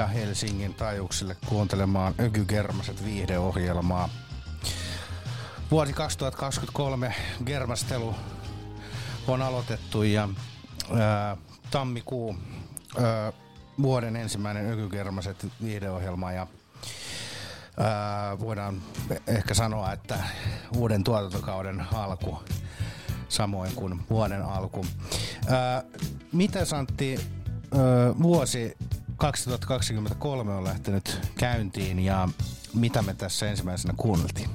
Tervetuloa Ida-Helsingin taajuuksille kuuntelemaan Ökygermaset viihdeohjelmaa. Vuosi 2023 germastelu on aloitettu ja ää, tammikuu ää, vuoden ensimmäinen Ökygermaset viihdeohjelma ja ää, voidaan ehkä sanoa, että uuden tuotantokauden alku samoin kuin vuoden alku. Ää, mitä Santti ää, vuosi 2023 on lähtenyt käyntiin ja mitä me tässä ensimmäisenä kuunneltiin?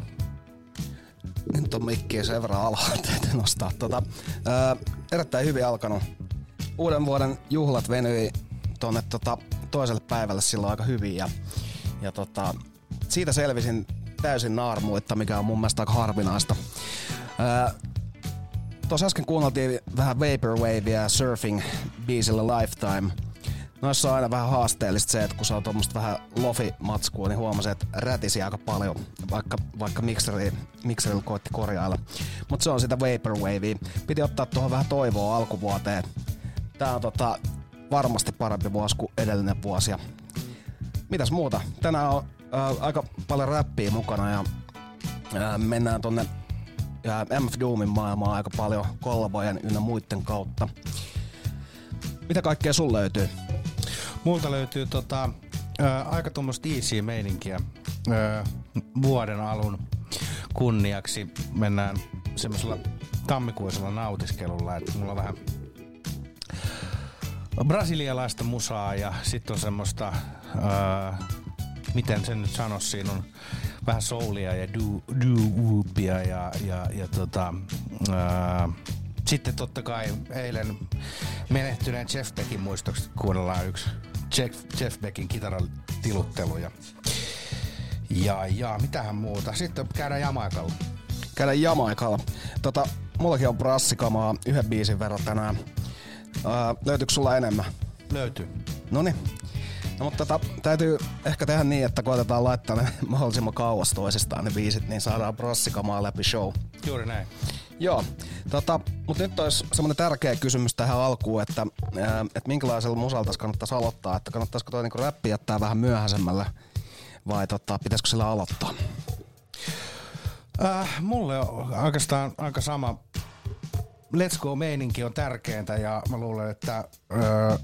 Nyt on mikkiä sen verran alhaalla, nostaa. Tota, ää, erittäin hyvin alkanut. Uuden vuoden juhlat venyi tuonne tota, toiselle päivälle silloin aika hyvin ja, ja tota, siitä selvisin täysin naarmuitta, mikä on mun mielestä aika harvinaista. Tuossa äsken kuunneltiin vähän Vaporwavea Surfing biisillä Lifetime. Noissa on aina vähän haasteellista se, että kun on tuommoista vähän lofi-matskua, niin huomasin, että rätisi aika paljon, vaikka, vaikka mixeri, mixerillä koitti korjailla. Mutta se on sitä Vaporwavea. Piti ottaa tuohon vähän toivoa alkuvuoteen. Tää on tota, varmasti parempi vuosi kuin edellinen vuosi. Ja mitäs muuta? Tänään on äh, aika paljon räppiä mukana ja äh, mennään tonne ja MF Doomin maailmaa aika paljon kollabojen ynnä muiden kautta. Mitä kaikkea sun löytyy? Multa löytyy tota, ää, aika tuommoista easy meininkiä ää, vuoden alun kunniaksi. Mennään semmoisella tammikuisella nautiskelulla, että mulla on vähän brasilialaista musaa ja sitten on semmoista, ää, miten sen nyt sanoisi, siinä on vähän soulia ja doo-woopia ja, ja, ja tota, ää, sitten totta kai eilen menehtyneen Jeff Beckin muistoksi kuunnellaan yksi Jeff, Jeff Beckin kitaratiluttelu ja, ja, ja mitähän muuta. Sitten käydään Jamaikalla. Käydään Jamaikalla. Tota, mullakin on brassikamaa yhden biisin verran tänään. Ää, löytyykö sulla enemmän? Löytyy. Noniin. No, mutta tota, täytyy ehkä tehdä niin, että koetetaan laittaa ne mahdollisimman kauas toisistaan ne biisit, niin saadaan brassikamaa läpi show. Juuri näin. Joo, tota, mutta nyt olisi semmoinen tärkeä kysymys tähän alkuun, että, että minkälaisella musalta kannattaisi aloittaa, että kannattaisiko toi niinku räppi jättää vähän myöhäisemmälle vai tota, pitäisikö sillä aloittaa? Äh, mulle on oikeastaan aika sama. Let's go-meininki on tärkeintä ja mä luulen, että äh,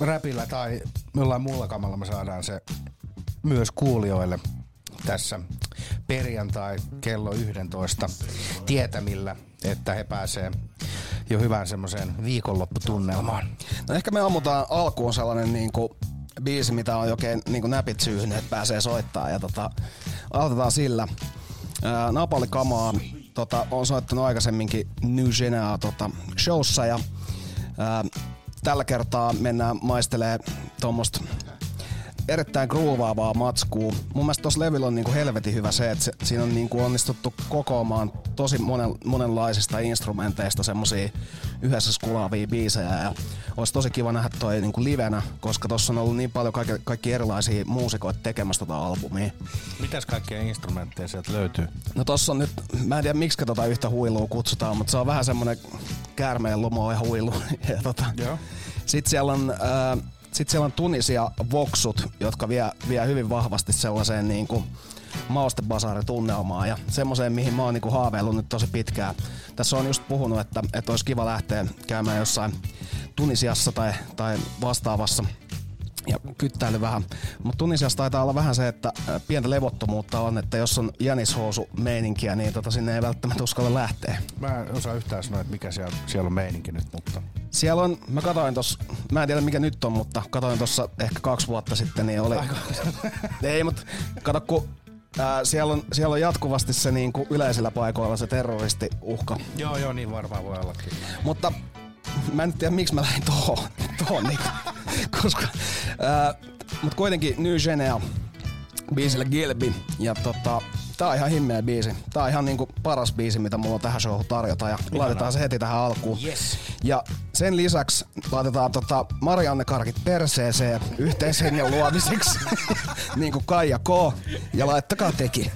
räpillä tai jollain muulla kamalla me saadaan se myös kuulijoille tässä perjantai kello 11 tietämillä, että he pääsee jo hyvään semmoiseen viikonlopputunnelmaan. No ehkä me ammutaan alkuun sellainen niin kuin biisi, mitä on oikein niin näpit syyhyn, että pääsee soittaa ja tota, aloitetaan sillä. Ää, Napoli Kamaa tota, on soittanut aikaisemminkin New Genea tota, showssa ja ää, tällä kertaa mennään maistelee tuommoista erittäin groovaavaa matskua. Mun mielestä tossa levyllä on niinku helvetin hyvä se, että se, siinä on niinku onnistuttu kokoamaan tosi monen, monenlaisista instrumenteista semmosia yhdessä skulaavia biisejä ja olisi tosi kiva nähdä toi niinku livenä, koska tossa on ollut niin paljon kaikki, kaikki erilaisia muusikoita tekemässä tota albumia. Mitäs kaikkia instrumentteja sieltä löytyy? No tossa on nyt, mä en tiedä miksi tota yhtä huilua kutsutaan, mutta se on vähän semmonen käärmeen lomo ja huilu. ja tota, Joo. Sitten siellä on äh, sitten siellä on Tunisia Voksut, jotka vie, vie hyvin vahvasti sellaiseen niin kuin maustebasari-tunnelmaan ja semmoiseen, mihin mä oon niin kuin haaveillut nyt tosi pitkään. Tässä on just puhunut, että, että olisi kiva lähteä käymään jossain Tunisiassa tai, tai vastaavassa ja kyttäily vähän. Mutta Tunisiassa taitaa olla vähän se, että pientä levottomuutta on, että jos on jänishousu meininkiä, niin tota sinne ei välttämättä uskalla lähteä. Mä en osaa yhtään sanoa, että mikä siellä, siellä on meininki nyt, mutta... Siellä on, mä katoin tossa, mä en tiedä mikä nyt on, mutta katoin tossa ehkä kaksi vuotta sitten, niin oli... ei, mutta kato kun Ää, siellä, on, siellä on jatkuvasti se niin kuin yleisillä paikoilla se terroristiuhka. Joo, joo, niin varmaan voi ollakin. Mutta mä en tiedä miksi mä lähdin tohon, tohon niin, koska, ää, mut kuitenkin New Genea biisillä Gilby ja tota, tää on ihan himmeä biisi. Tää on ihan niinku paras biisi, mitä mulla on tähän showhun tarjota ja Ihanaa. laitetaan se heti tähän alkuun. Yes. Ja sen lisäksi laitetaan tota Marianne Karkit perseeseen yhteishengen luomiseksi, niin kuin Kaija K. Ja laittakaa teki.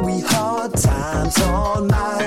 we hard times all night.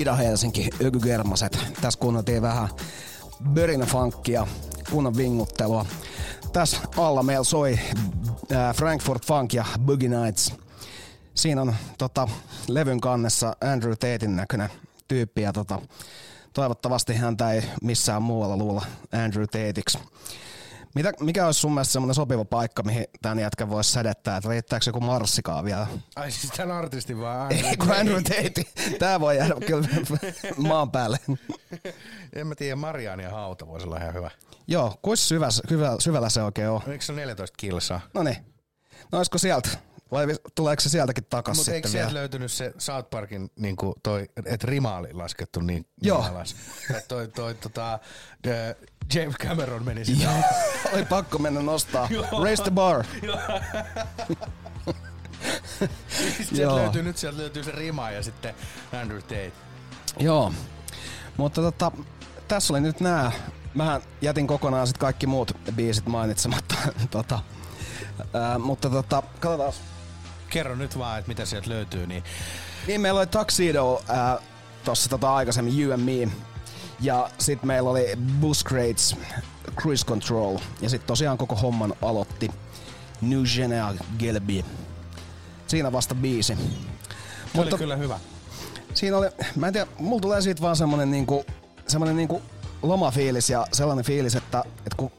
Ida-Helsinki, Ökygermaset. Tässä kuunneltiin vähän Börinä Funkia, kunnon vinguttelua. Tässä alla meillä soi äh, Frankfurt Funk ja Boogie Nights. Siinä on tota, levyn kannessa Andrew Tatein näköinen tyyppi ja tota, toivottavasti häntä ei missään muualla luulla Andrew Tateiksi. Mitä, mikä olisi sun mielestä semmoinen sopiva paikka, mihin tämän jätkän voisi sädettää, että riittääkö joku marssikaan vielä? Ai siis tämän artistin vaan. Ei kun Andrew Tate, tää voi jäädä kyllä maan päälle. En mä tiedä, Marianien hauta voisi olla ihan hyvä. Joo, kuinka syvä, syvä, syvällä se oikein on? Eikö se ole 14 kilsaa? No niin. No olisiko sieltä? Vai tuleeko se sieltäkin takas Mutta eikö sitten sieltä vielä? löytynyt se South Parkin, niin kuin toi, että rima oli laskettu niin, Joo. niin alas? Et toi, toi tota, James Cameron meni sinne. Oli pakko mennä nostaa. Raise the bar. Sieltä löytyy, nyt sieltä löytyy se rima ja sitten Andrew Tate. Joo. Mutta tota, tässä oli nyt nää. Mähän jätin kokonaan sit kaikki muut biisit mainitsematta. tota, ää, mutta tota, katsotaan. Kerro nyt vaan, että mitä sieltä löytyy. Niin Niin meillä oli Tuxedo ää, tossa tota aikaisemmin You and Me. Ja sitten meillä oli Bus Crates, Cruise Control. Ja sitten tosiaan koko homman aloitti New General Gelby. Siinä vasta biisi. Mutta, oli kyllä hyvä. siinä oli, mä en tiedä, mulla tulee siitä vaan semmonen niinku, semmonen niinku lomafiilis ja sellainen fiilis, että, että kun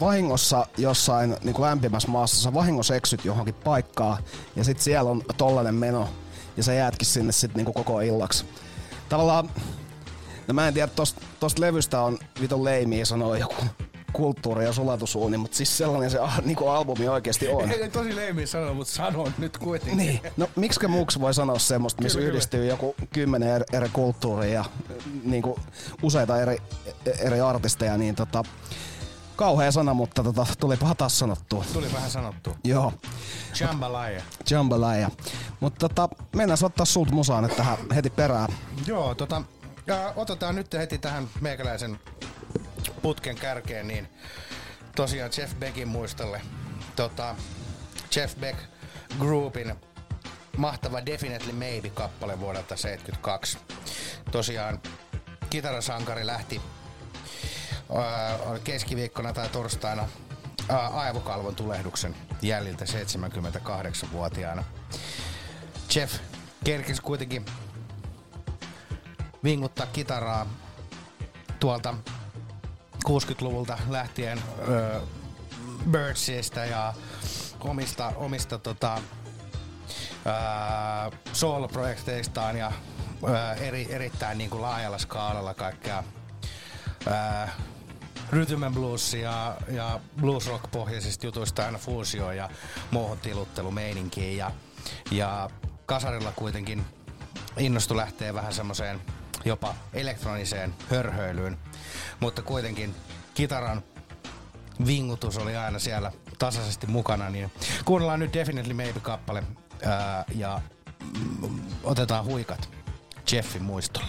vahingossa jossain niin kuin lämpimässä maassa sä vahingossa eksyt johonkin paikkaan ja sit siellä on tollanen meno ja sä jäätkin sinne sitten niinku koko illaksi. Tavallaan, no mä en tiedä, tosta, tosta levystä on vitun leimiä sanoa joku kulttuuri ja sulatusuuni, mutta siis sellainen se niinku albumi oikeasti on. Ei tosi leimiä sanoa, mutta sanon nyt kuitenkin. Niin, no miksi muuksi voi sanoa semmoista, missä Kyllä, kyllä. yhdistyy joku kymmenen eri, eri kulttuuria ja niinku useita eri, eri artisteja, niin tota, kauhea sana, mutta tota, tulipahan taas sanottua. Tuli vähän sanottu. Joo, Jambalaya. jambalaya. Mutta tota, mennään ottaa sulta musaan nyt tähän heti perään. Joo, tota, ja otetaan nyt heti tähän meikäläisen putken kärkeen, niin tosiaan Jeff Beckin muistolle. Tota, Jeff Beck Groupin mahtava Definitely Maybe-kappale vuodelta 72. Tosiaan kitarasankari lähti ää, keskiviikkona tai torstaina ää, aivokalvon tulehduksen jäljiltä 78-vuotiaana. Jeff kerkesi kuitenkin vinguttaa kitaraa tuolta 60-luvulta lähtien öö, Birdsista ja omista, omista tota, ää, solo-projekteistaan ja ää, eri, erittäin niin kuin laajalla skaalalla kaikkea ää, rhythm and blues ja, ja blues rock pohjaisista jutuista aina fuusio ja muuhun tiluttelumeininkiin ja, ja kasarilla kuitenkin innostu lähtee vähän semmoiseen jopa elektroniseen hörhöilyyn, mutta kuitenkin kitaran vingutus oli aina siellä tasaisesti mukana, niin kuunnellaan nyt Definitely Maybe-kappale ää, ja otetaan huikat Jeffin muistolle.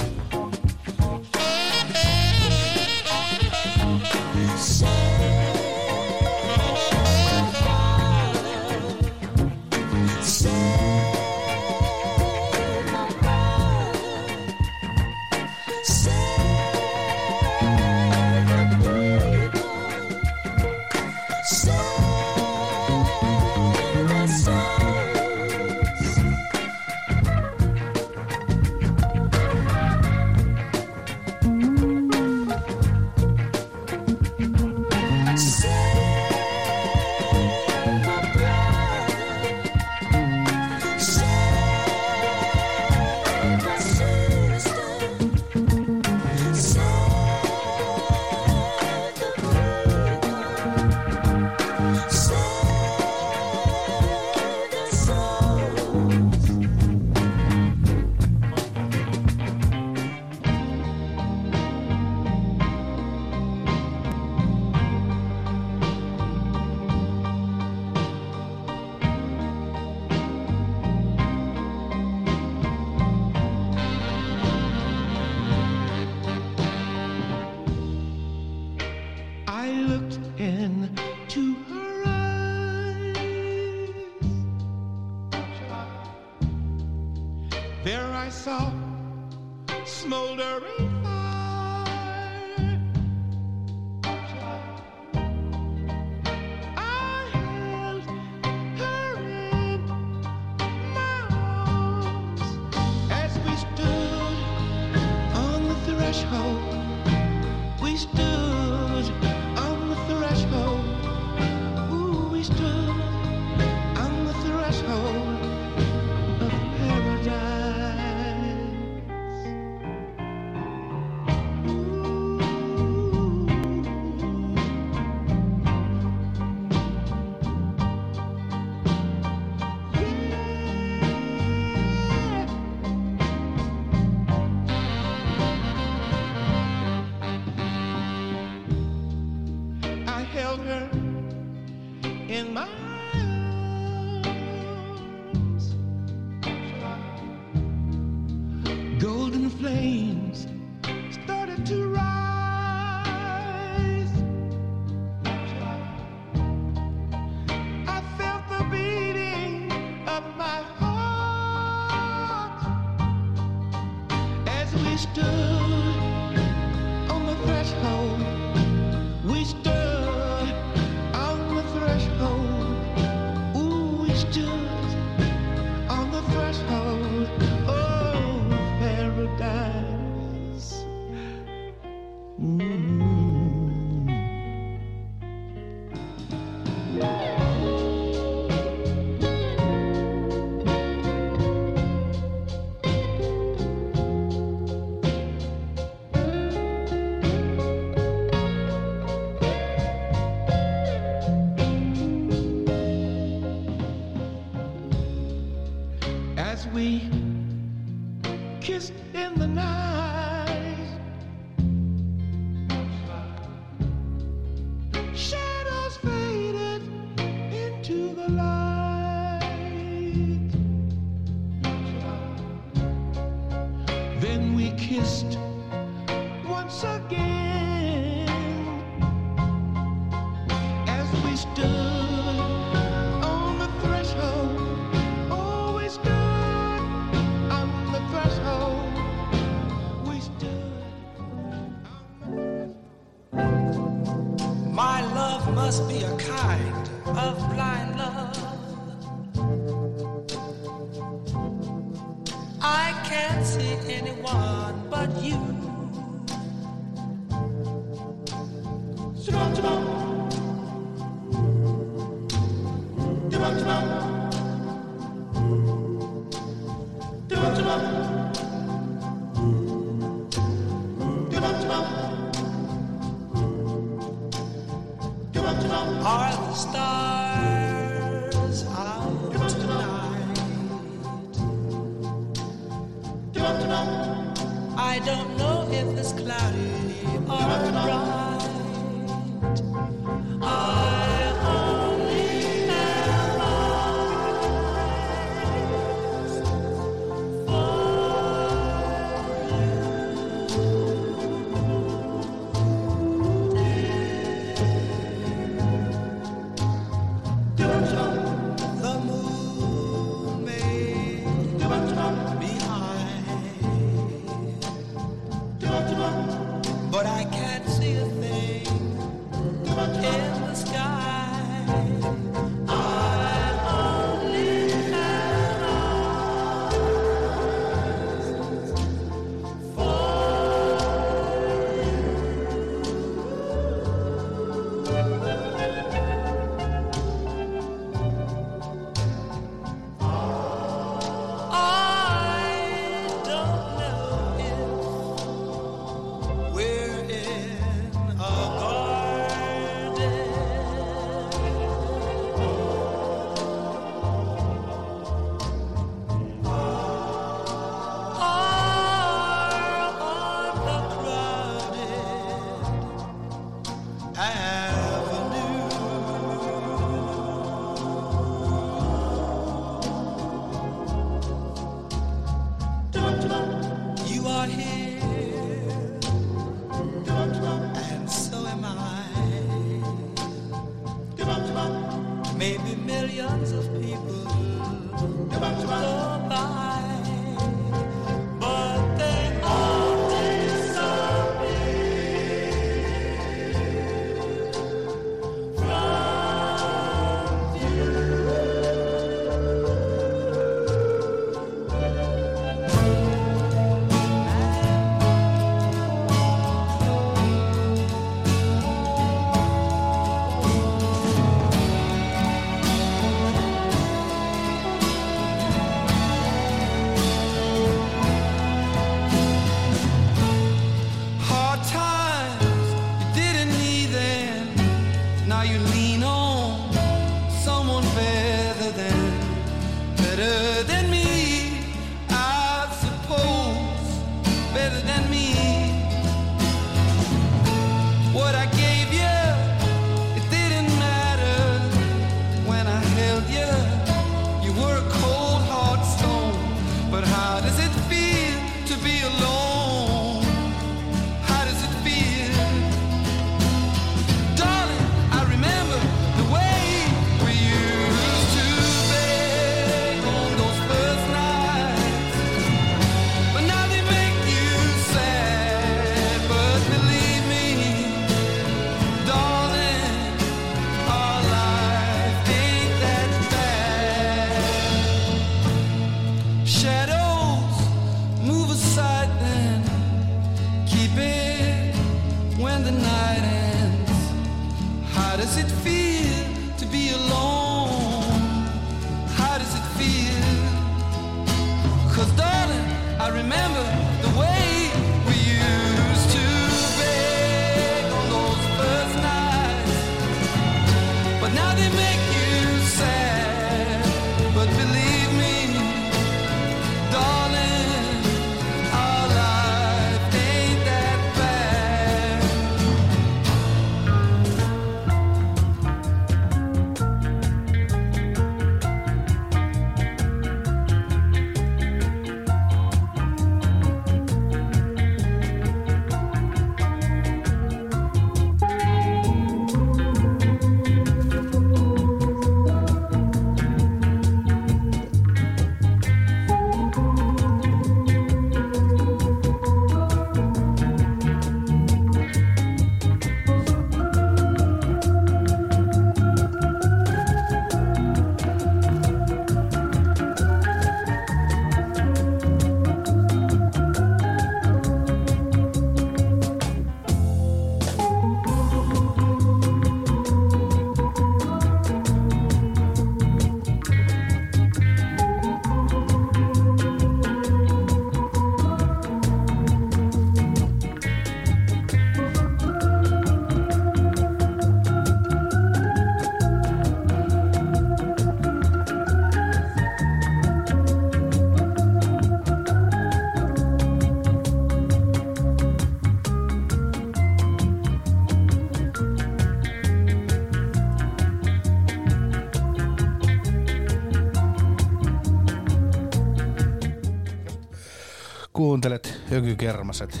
Kuuntelet Hökykermaset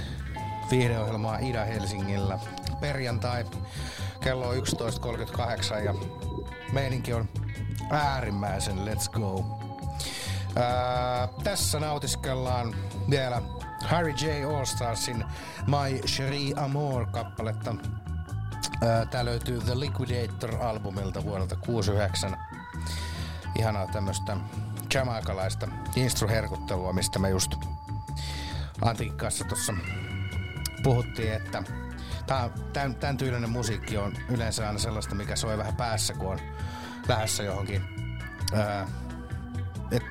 viihdeohjelmaa Ida-Helsingillä. Perjantai kello on 11.38 ja meininki on äärimmäisen let's go. Ää, tässä nautiskellaan vielä Harry J. Allstarsin My Cherie Amour kappaletta. Ää, Tää löytyy The Liquidator-albumilta vuodelta 69. Ihanaa tämmöstä jamaikalaista instruherkuttelua, mistä me just Antikin kanssa tuossa puhuttiin, että tämän, tämän tyylinen musiikki on yleensä aina sellaista, mikä soi vähän päässä, kun on lähdössä johonkin. Ää, et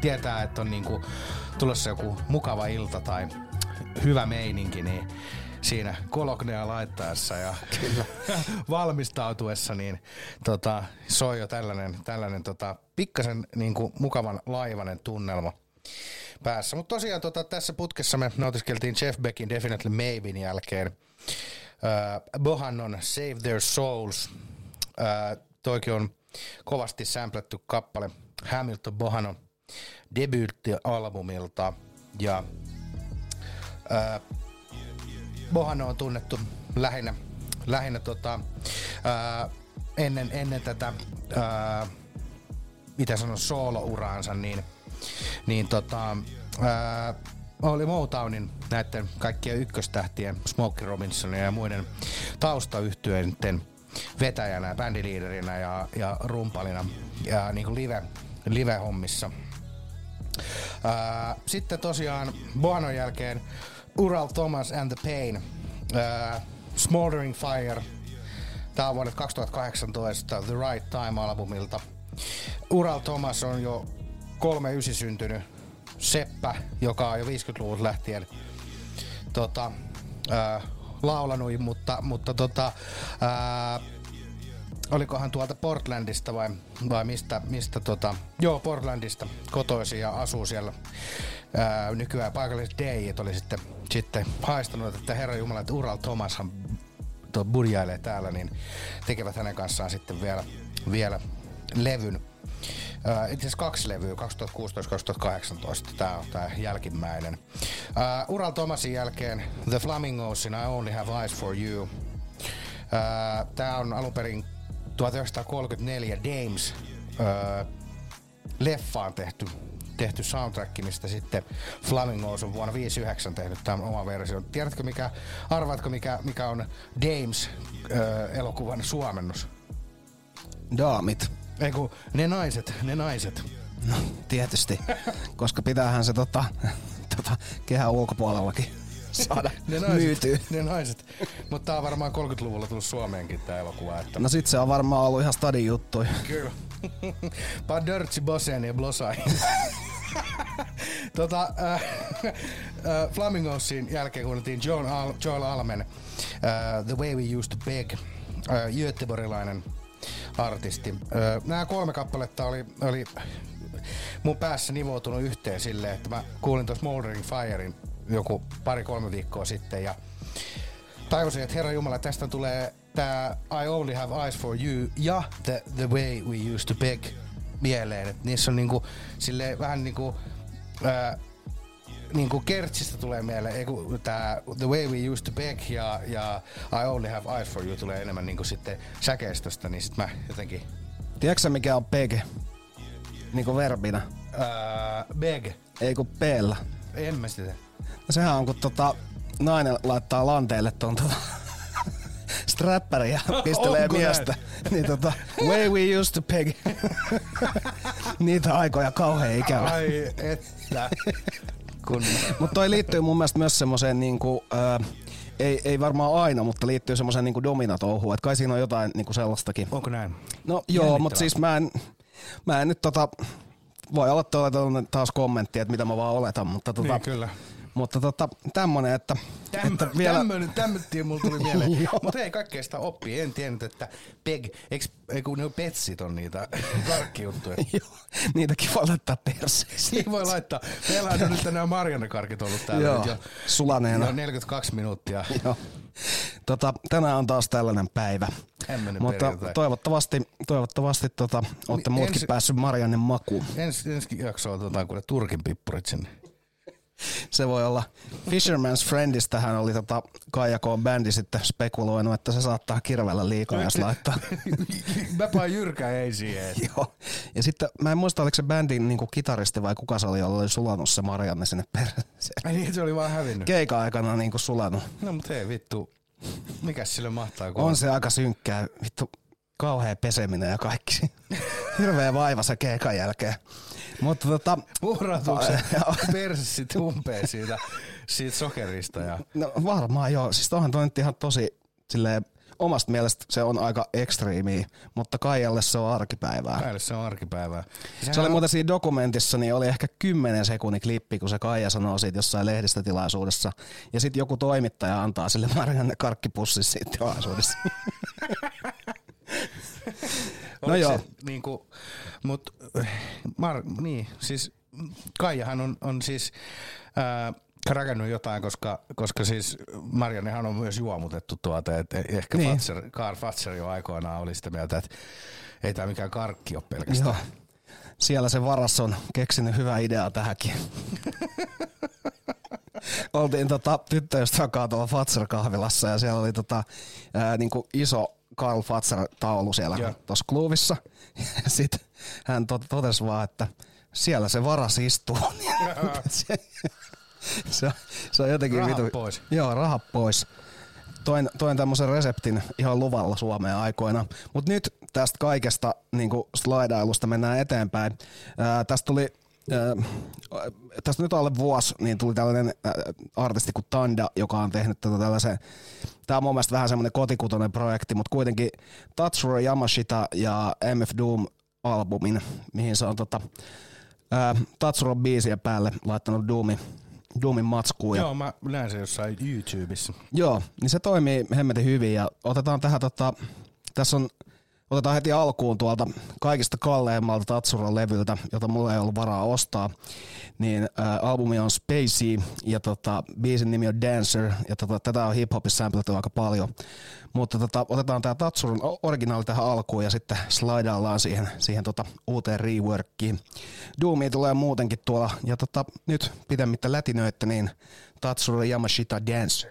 tietää, että on niinku tulossa joku mukava ilta tai hyvä meininki, niin siinä kolognea laittaessa ja Kyllä. valmistautuessa, niin tota, soi jo tällainen, tällainen tota, pikkasen niinku mukavan laivanen tunnelma päässä. Mutta tosiaan tota, tässä putkessa me nautiskeltiin Jeff Beckin Definitely Maybein jälkeen. Uh, Bohannon Save Their Souls. Uh, toikin on kovasti samplettu kappale Hamilton Bohannon debyyttialbumilta. Ja uh, Bohanno on tunnettu lähinnä, lähinnä tota, uh, ennen, ennen tätä uh, mitä sanon, solo-uraansa, niin, niin tota, ää, oli Motownin näiden kaikkien ykköstähtien, Smokey Robinsonin ja muiden taustayhtyeiden vetäjänä, bändiliiderinä ja, ja rumpalina ja niin kuin live, live-hommissa. Ää, sitten tosiaan Bohanon jälkeen Ural Thomas and the Pain, ää, Smoldering Fire, Tää on vuodet 2018 The Right Time-albumilta. Ural Thomas on jo 39 syntynyt seppä, joka on jo 50-luvulta lähtien tota, ää, laulanut, mutta, mutta tota, ää, olikohan tuolta Portlandista vai, vai mistä, mistä tota, joo Portlandista kotoisin ja asuu siellä ää, nykyään paikalliset DJt oli sitten, sitten haistanut, että herra Jumala, että Ural Thomashan budjailee täällä, niin tekevät hänen kanssaan sitten vielä, vielä levyn. Uh, itse asiassa kaksi levyä, 2016-2018, tämä on tämä jälkimmäinen. Uh, Ural Thomasin jälkeen The Flamingosin I Only Have Eyes For You. Uh, tämä on alun perin 1934 Dames uh, leffaan tehty tehty soundtrack, mistä sitten Flamingos on vuonna 59 tehnyt tämän oman version. Tiedätkö mikä, arvaatko mikä, mikä on Dames uh, elokuvan suomennus? Daamit. Ei kun, ne naiset, ne naiset. No, tietysti. Koska pitäähän se tota, tota, kehän ulkopuolellakin saada Ne naiset, myytyä. ne naiset. Mutta tää on varmaan 30-luvulla tullut Suomeenkin tää elokuva. Että... No sit se on varmaan ollut ihan stadin juttuja. Kyllä. Paa Dirty Bosseen ja Blosai. tota, äh, äh, Flamingosin jälkeen kuunneltiin John Al- Joel Almen äh, The Way We Used to Beg, äh, göteborgilainen artisti. Äh, nämä kolme kappaletta oli, oli mun päässä nivoutunut yhteen silleen, että mä kuulin tuossa Mouldering Firein joku pari-kolme viikkoa sitten ja tajusin, että herra Jumala, tästä tulee tää I Only Have Eyes For You ja The, the Way We Used To Beg mieleen. Et niissä on niinku silleen vähän niinku ää, niinku kertsistä tulee mieleen, ei kun tää The Way We Used To Beg ja, ja I Only Have Eyes For You tulee enemmän niinku sitten säkeistöstä, niin sit mä jotenkin Tiedätkö mikä on pege? Niinku verbinä. ää, beg, Ei kun peellä. en mä sitä. No sehän on kun tota, nainen laittaa lanteelle ton tota, strappäri ja pistelee Onko miestä. Niin tota, way we used to peg. Niitä aikoja kauhean ikävä. Ai että. Mutta toi liittyy mun mielestä myös semmoiseen niinku, äh, ei, ei varmaan aina, mutta liittyy semmoiseen niinku dominatouhuun. Että kai siinä on jotain niinku sellaistakin. Onko näin? No joo, mutta siis mä en, mä en nyt tota, voi olla tuolla taas kommentti, että mitä mä vaan oletan, mutta tota, Niin, kyllä. Mutta tota, tämmönen, että, Tämmö, että vielä, Tämmönen, tämmöttiin mulla tuli mieleen. Joo. Mutta ei kaikkea sitä oppii. En tiennyt, että peg, eiks, ei kun ne petsit on niitä karkkijuttuja. Joo, niitäkin voi laittaa perseeseen. Siinä voi laittaa. Meillä on nyt nämä Marianne-karkit ollut täällä Joo, nyt jo, sulaneena. jo 42 minuuttia. Joo. Tota, tänään on taas tällainen päivä. Tämmönen Mutta perjantai. toivottavasti, toivottavasti tota, olette Niin, muutkin ensi- päässyt Mariannen makuun. Ensi, ensi jaksoa otetaan kuule Turkin pippurit sinne. se voi olla Fisherman's Friendistä hän oli tota Kaija K. bändi sitten spekuloinut, että se saattaa kirvellä liikaa, jos laittaa. Mä pain jyrkää ei siihen. Joo. Ja sitten mä en muista, oliko se bändin niin kitaristi vai kuka se oli, jolla oli sulanut se Marianne sinne perseeseen. Ai niin, se oli vaan hävinnyt. Keikan aikana niin kuin sulanut. No mut ei vittu. Mikäs sille mahtaa kun On se aika synkkää. Vittu, kauhea peseminen ja kaikki. Hirveä vaiva se keikan jälkeen. Mutta tota, Uhratuksen Joo. perse sit umpeen siitä, siitä sokerista. Ja... no varmaan joo. Siis toihan toi nyt ihan tosi silleen, omasta mielestä se on aika ekstriimiä, mutta Kaijalle se on arkipäivää. Päälle se on arkipäivää. Se oli muuten siinä dokumentissa, niin oli ehkä 10 sekunnin klippi, kun se Kaija sanoo siitä jossain lehdistötilaisuudessa. Ja sitten joku toimittaja antaa sille Marianne karkkipussin siitä tilaisuudessa. Oliko joo. Se, niinku, mut, äh, Mar, niin, siis Kaijahan on, on siis ää, rakennut jotain, koska, koska siis Mariannehan on myös juomutettu tuota, että ehkä Niin. Fatser, Carl Fatser jo aikoinaan oli sitä mieltä, että ei tämä mikään karkki ole pelkästään. Joo. Siellä se varas on keksinyt hyvää ideaa tähänkin. Oltiin tota, tyttöystävän kanssa tuolla Fatser-kahvilassa ja siellä oli tota, ää, niinku iso Karl Fatser-taulu siellä tuossa kluuvissa. Sitten hän tot, totesi vaan, että siellä se varas istuu. se, se, on- se on jotenkin Rahat vitu- pois. Joo, rahat pois. Toin, toin tämmöisen reseptin ihan luvalla Suomeen aikoina. Mutta nyt tästä kaikesta niin slaidailusta mennään eteenpäin. Ää, tästä tuli ää, tästä nyt alle vuosi, niin tuli tällainen ää, artisti kuin Tanda, joka on tehnyt tätä tällaisen, tämä on mun mielestä vähän semmoinen kotikutoinen projekti, mutta kuitenkin Tatsuro Yamashita ja MF Doom albumin, mihin se on tota, ää, Tatsuro biisiä päälle laittanut Doomin, Doomin matskuun. Joo, mä näen sen jossain YouTubessa. Joo, niin se toimii hemmetin hyvin ja otetaan tähän tota, tässä on, otetaan heti alkuun tuolta kaikista kalleimmalta Tatsuron levyltä, jota mulla ei ollut varaa ostaa, niin ä, albumi on Spacey ja tota, biisin nimi on Dancer ja tota, tätä on hiphopissa samplettu aika paljon, mutta tota, otetaan tämä Tatsuron o- originaali tähän alkuun ja sitten slidaillaan siihen, siihen tota, uuteen reworkiin. Doomia tulee muutenkin tuolla ja tota, nyt pidemmittä lätinöitä, niin Tatsuro Yamashita Dancer.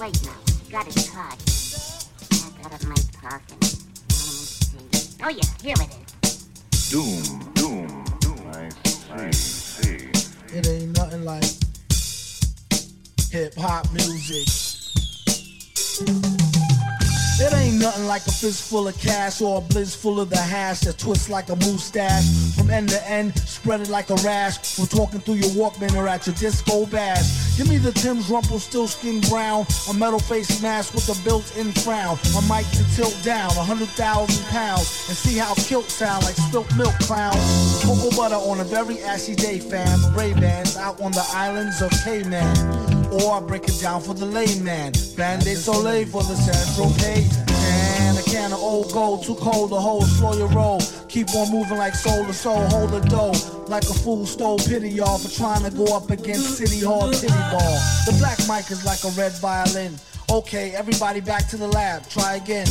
Wait now. Got his card. Fist full of cash or a blitz full of the hash that twists like a mustache. From end to end, spread it like a rash. From talking through your Walkman or at your disco bash. Give me the Tim's Rumple still skin brown. A metal face mask with a built-in frown. A mic to tilt down, a hundred thousand pounds. And see how kilt sound like spilt milk clown. Cocoa butter on a very ashy day, fam. Ray-Bans out on the islands of Cayman. Or I break it down for the layman. Band-Aid Soleil for the Central Pay. And can of old gold, too cold to hold, slow your roll. Keep on moving like soul to soul, hold the dough. Like a fool stole pity, y'all, for trying to go up against City Hall Titty Ball. The black mic is like a red violin. Okay, everybody back to the lab, try again.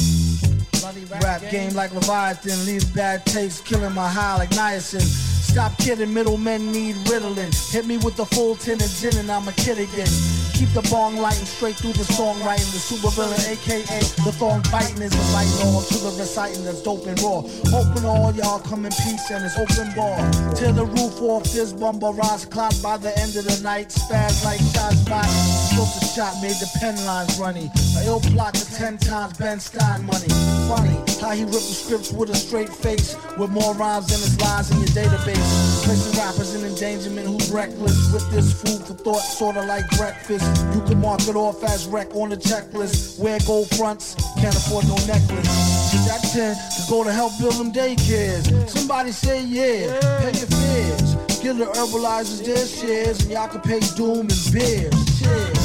Rap game like Leviathan, leaves bad taste, killing my high like niacin. Stop kidding, middlemen need riddling. Hit me with the full tin of gin and I'm a kid again. Keep the bong lighting straight through the songwriting. The super villain, aka the thong biting, is inviting all to the reciting that's dope and raw. Hoping all y'all come in peace and it's open ball. Tear the roof off this bumper rise clock by the end of the night. Spaz like shots by. Took the shot, made the pen lines runny. A ill plot to ten times Ben Stein money. Funny how he ripped the scripts with a straight face, with more rhymes than his lines in your database. Placing rappers in endangerment who's reckless with this food for thought, sorta like breakfast. You can mark it off as wreck on the checklist. Wear gold fronts, can't afford no necklace. That 10 to go to help build them daycares. Somebody say yeah, pay your fears. Give the herbalizers their shares, and y'all can pay doom and beers. Cheers.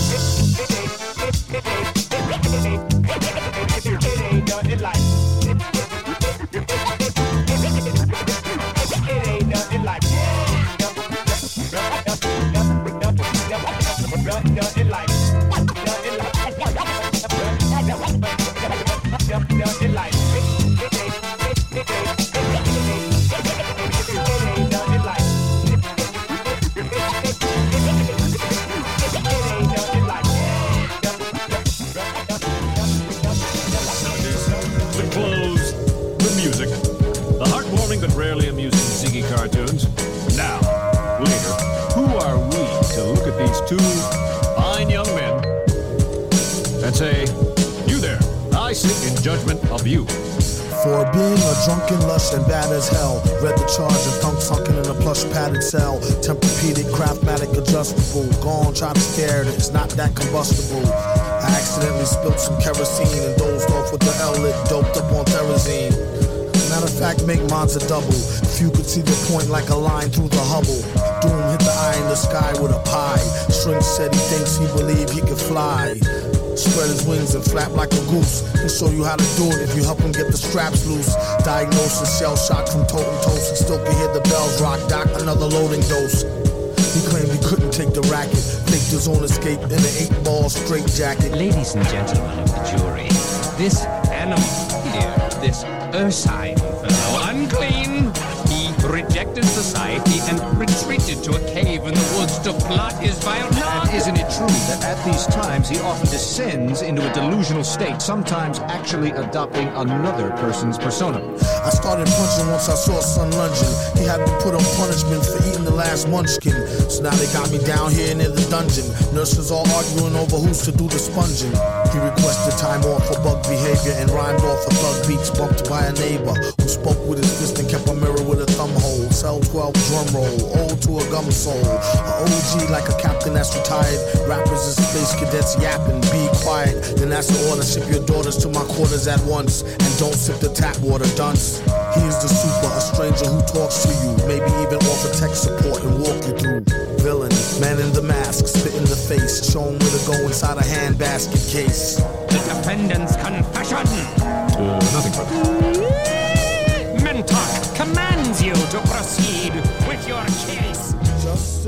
The judgment of you. For being a drunken lush and bad as hell. Read the charge of thunk sunken in a plush padded cell. Tempur-Pedic, craftmatic, adjustable. Gone, try to scare it, it's not that combustible. I accidentally spilled some kerosene and dozed off with the L-lit doped up on Therazine. Matter of fact, make mines a double. If you could see the point like a line through the Hubble. Doom hit the eye in the sky with a pie. String said he thinks he believe he could fly. Spread his wings and flap like a goose. He'll show you how to do it if you help him get the straps loose. Diagnosis, shell shock from totem toast. He still can hear the bells rock. Doc, another loading dose. He claimed he couldn't take the racket. Faked his own escape in an eight ball straight jacket. Ladies and gentlemen of the jury, this animal here, this ursine fellow, unclean, he rejected society and retreated to a cave in the woods to plot his vile And isn't it true that at these times he often descends into a delusional state, sometimes actually adopting another person's persona? I started punching once I saw son lunging. He had been put on punishment for eating the last munchkin. So now they got me down here near the dungeon. Nurses all arguing over who's to do the sponging. He requested time off for bug behavior and rhymed off of thug beats bumped by a neighbor who spoke with his fist and kept a mirror with a thumb hole. Cell 12 drum roll, old to a gum soul. A OG like a captain that's retired. Rappers and space cadets yapping, be quiet. Then that's the order, ship your daughters to my quarters at once. And don't sip the tap water, dunce. He is the super, a stranger who talks to you. Maybe even offer tech support and walk you through. Villain, man in the mask, spit in the face. Show him where to go inside a handbasket case. The defendant's confession. Uh, nothing further. Mentok commands you to proceed with your case. Just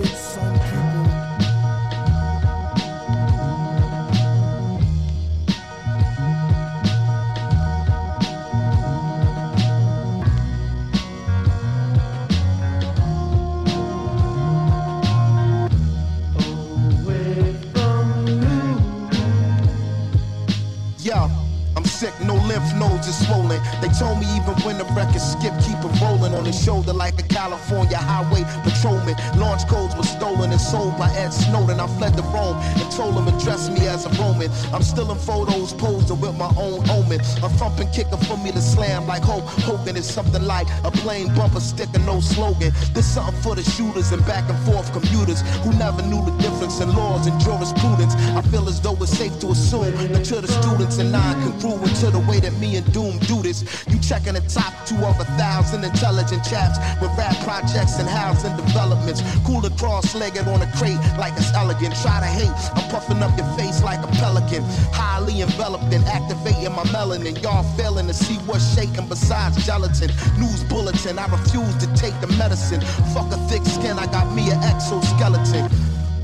nose is swollen. They told me even when the record skip, keep it rolling on his shoulder like a California highway patrolman. Launch codes were stolen and sold by Ed Snowden. I fled to Rome and told him address me as a Roman. I'm still in photos posing with my own omen. A thumping kicker for me to slam like Hulk Hogan is something like a plain bumper sticker, no slogan. This something for the shooters and back and forth commuters who never knew the difference in laws and jurisprudence. I feel as though it's safe to assume that to the students and non-congruent to the way that me and Doom do this. You checking the top two of a thousand intelligent chaps with rap projects and housing developments. Cool Cooler cross-legged on a crate like it's elegant. Try to hate, I'm puffing up your face like a pelican. Highly enveloped and activating my melanin. Y'all failing to see what's shaking besides gelatin. News bulletin, I refuse to take the medicine. Fuck a thick skin, I got me an exoskeleton.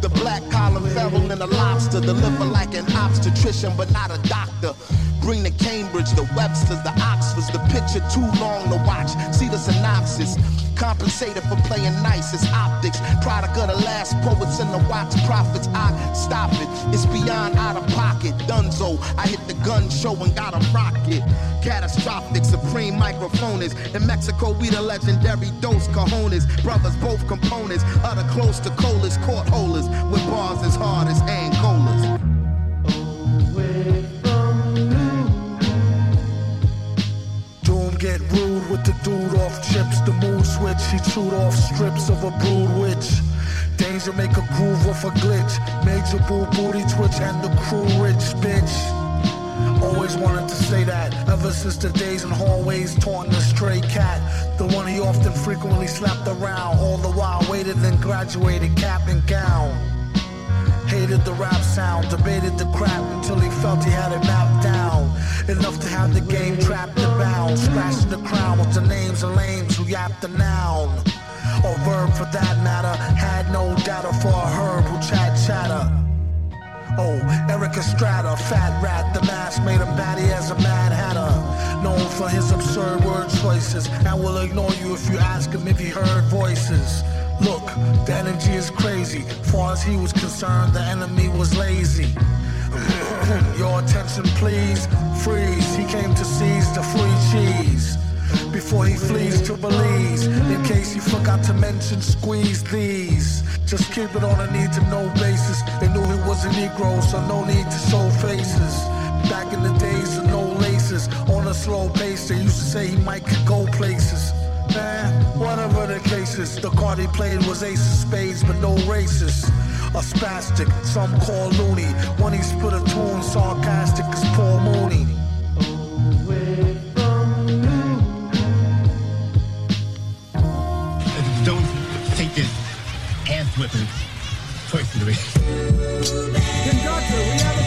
The black collar feral and a lobster. Deliver like an obstetrician, but not a doctor. Bring the Cambridge, the Websters, the Oxfords. The picture too long to watch. See the synopsis. Compensated for playing nice as optics. Product of the last poets and the watch prophets. I stop it. It's beyond out of pocket. Dunzo. I hit the gun show and got a rocket. Catastrophic, supreme microphonist. In Mexico, we the legendary Dos Cajones. Brothers, both components. other close to colas, court holders. With bars as hard as Angolas. Get rude with the dude off chips. The mood switch, he chewed off strips of a brood witch. Danger make a groove off a glitch. Major boo booty twitch and the crew rich bitch. Always wanted to say that ever since the days in hallways taunting a stray cat. The one he often frequently slapped around, all the while waited and graduated cap and gown. Hated the rap sound, debated the crap until he felt he had it mapped down. Enough to have the game trapped and bound. Scratching the crown with the names of lames who yap the noun. Or verb for that matter. Had no data for a herb who chat chatter. Oh, Eric Estrada, fat rat, the mask made him batty as a mad hatter. Known for his absurd word choices, and will ignore you if you ask him if he heard voices. Look, the energy is crazy. Far as he was concerned, the enemy was lazy. Your attention, please. Freeze. He came to seize the free cheese. Before he flees to Belize. In case you forgot to mention, squeeze these. Just keep it on a need to know basis. They knew he was a Negro, so no need to show faces. Back in the days of no laces, on a slow pace, they used to say he might could go places. Man, whatever the cases, the card he played was ace of spades, but no races. A spastic, some call loony. When he spit a tune, sarcastic as Paul Mooney. Don't think it ass whipping choice to me. Conductor, we have a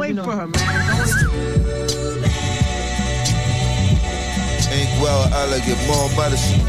wait for her, man. Ain't well, I like it more by the shit.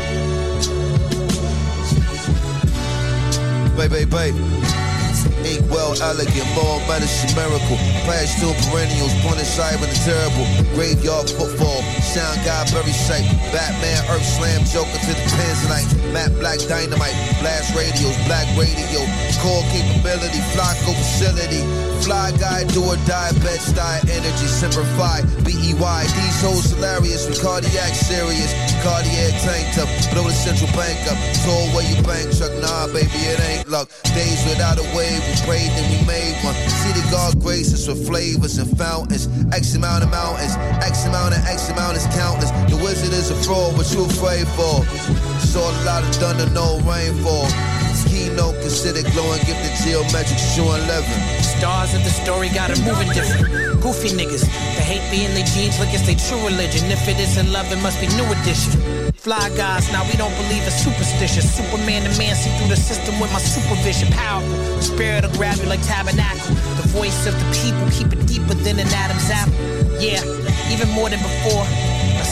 Bye, bye, bye. Ink well elegant, more medicine miracle. Past two perennials, point aside with the terrible. Graveyard football, sound guy, very sight. Batman, Earth Slam, Joker to the Tanzanite. Matt Black Dynamite, blast radios, black radio. Core capability, Flocko facility. Fly guy, do or die, bed style, energy, simplify. B-E-Y, these hoes hilarious, we cardiac serious. Cardiac tank top, blow the central bank up. Told where you bank truck, nah, baby, it ain't luck. Days without a wave, prayed and we made one. See the God graces with flavors and fountains. X amount of mountains, X amount of X amount is countless. The wizard is a fraud, what you afraid for? Saw a lot of thunder, no rainfall. Keynote considered glowing, gifted geometric, shoe 11. Stars of the story got it moving different. Goofy niggas that hate being their jeans like it's their true religion. If it isn't love, it must be new edition. Fly guys, now we don't believe in superstition. Superman the man see through the system with my supervision. Powerful, spirit will grab you like tabernacle. The voice of the people, keep it deeper than an Adam's apple. Yeah, even more than before.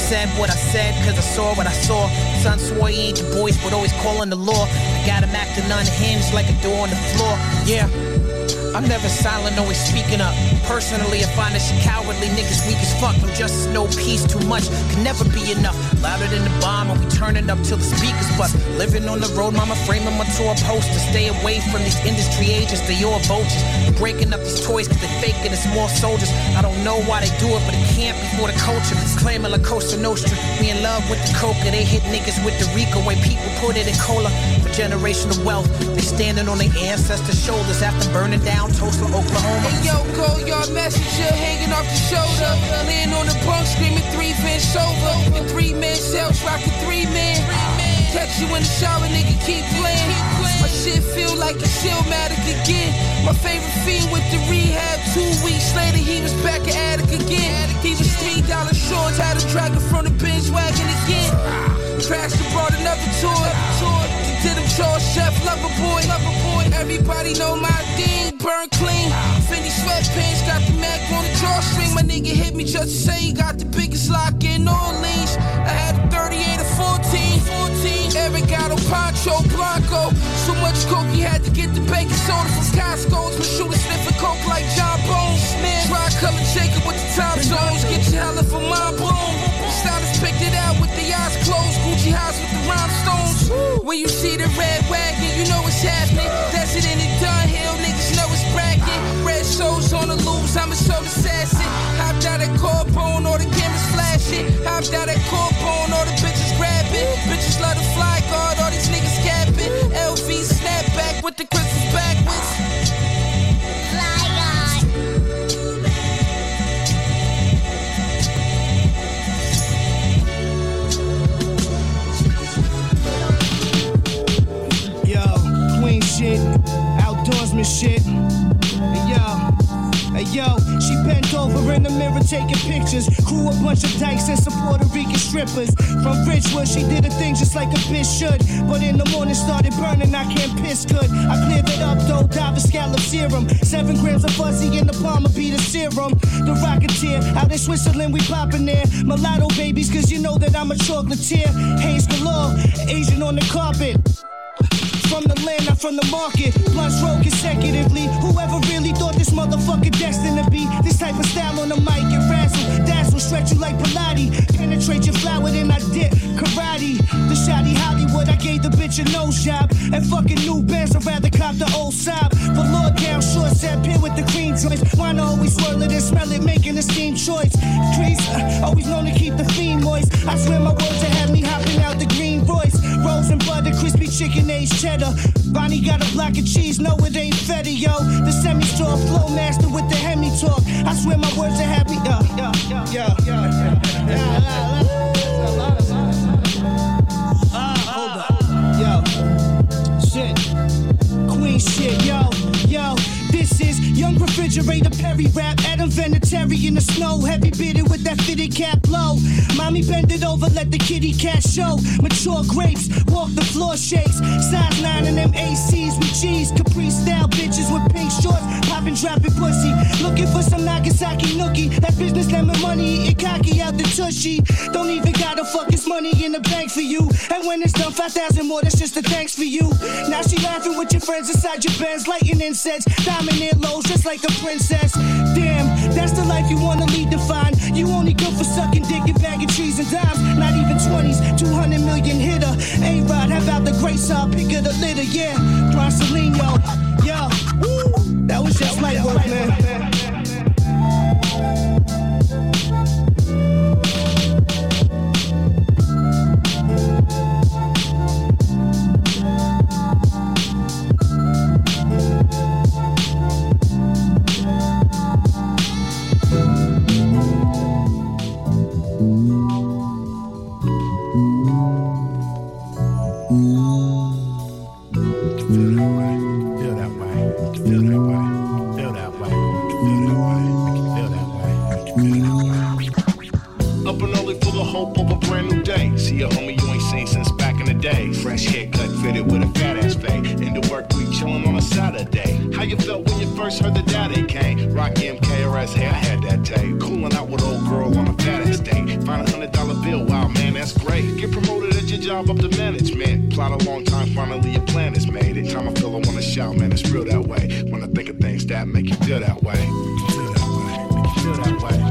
Said what I said, cause I saw what I saw. Son swore he ain't the voice, but always calling the law. I got him acting unhinged like a door on the floor. Yeah. I'm never silent, always speaking up. Personally, I find this cowardly niggas weak as fuck. I'm just no peace, too much can never be enough. Louder than the bomb, and we turn it up till the speakers bust. Living on the road, mama framing my tour poster. Stay away from these industry agents, they all vultures. Breaking up these toys cause they faking it's more soldiers. I don't know why they do it, but it can't be for the culture. It's claiming La Costa Nostra. We in love with the coca, they hit niggas with the Rico way people put it in cola. For generational wealth, they standing on their ancestors' shoulders after burning down Tulsa, Oklahoma. Hey yo, go yard messenger hanging off the shoulder. Laying on the bunk screaming three Vince over. And three men cells rocking three men. Catch you in the shower, nigga, keep playing. My shit feel like a Shellmatic again. My favorite fiend with the rehab. Two weeks later, he was back at attic again. He was three dollar shorts, had a dragon from the binge wagon again. Crashed and brought another tour. Did him chores, chef, lover boy, lover boy. Everybody know my thing, burn clean. Fendi sweatpants, got the Mac on the drawstring. My nigga hit me just to say he got the biggest lock in Orleans. I had a 38 or 14, 14. Eric got a Pancho Blanco. So much coke he had to get the baking soda from When you see the red wagon, you know what's happening. It in the Dunhill, niggas know it's bracket. Red shows on the loose, I'm a soul assassin. Hopped out at Corbone, all the cameras flashing. Hopped out at Corbone, all the bitches grabbing. Bitches love the fly guard, all these niggas capping. LV snapback with the crystals backwards. Outdoorsman shit. Hey, yo. Hey yo, she bent over in the mirror taking pictures. Crew a bunch of dykes and some Puerto Rican strippers. From Ridgewood, she did a thing just like a bitch should. But in the morning started burning, I can't piss good. I cleared it up though, Diver scallop serum. Seven grams of fuzzy in the palm of the serum. The Rocketeer, out in Switzerland, we poppin' there. Mulatto babies, cause you know that I'm a chocolatier. Haze galore, Asian on the carpet. From the land, not from the market. Blunts roll consecutively. Whoever really thought this motherfucker destined to be this type of style on the mic and razzle, dazzle, stretch you like Pilates. Penetrate your flower, then I dip karate. The shoddy Hollywood, I gave the bitch a nose job. And fucking new bands, I'd rather cop the old sob. But Lord down short, sat pin with the cream joints. Wanna always swirl it and smell it, making a steam choice. Trees, uh, always known to keep the fiend moist. I swear my words that had me hopping out and butter, crispy chicken, aged cheddar. Bonnie got a block of cheese, no, it ain't feta, yo. The semi straw flow master with the Hemi talk. I swear my words are happy, yo, yo, yo, yo, yo. Ah, Hold up, yo, shit, queen shit, yo, yo. This is young refrigerator Perry rap. Adam Vinatieri in the snow. Heavy bearded with that fitted cap blow. Mommy bend it over, let the kitty cat show. Mature grapes, walk the floor shakes. Size 9 and them ACs with cheese. Capri style bitches with pink shorts. Popping, dropping pussy. Looking for some Nagasaki nookie. That business lemon money, eating cocky out the tushy. Don't even got a fucking money in the bank for you. And when it's done, 5,000 more, that's just a thanks for you. Now she laughing with your friends inside your Benz, lighting incense. Diamond earlobes, just like a princess. Damn, that's the life you wanna lead to find. You only good for sucking dick and bagging trees and dimes. Not even 20s, 200 million hitter. A-Rod, how about the great side pick of the litter? Yeah, Bronsolino, yo, that was just light work, man. How you felt when you first heard the daddy came? Rock MKRS, hey, I had that day. Coolin' out with old girl on a ass day. Find a hundred dollar bill, wow man, that's great. Get promoted at your job up to management. Plot a long time, finally your plan is made. It time I feel I wanna shout, man, it's real that way. When I think of things that make you feel that way. Feel that way. Make you feel that way.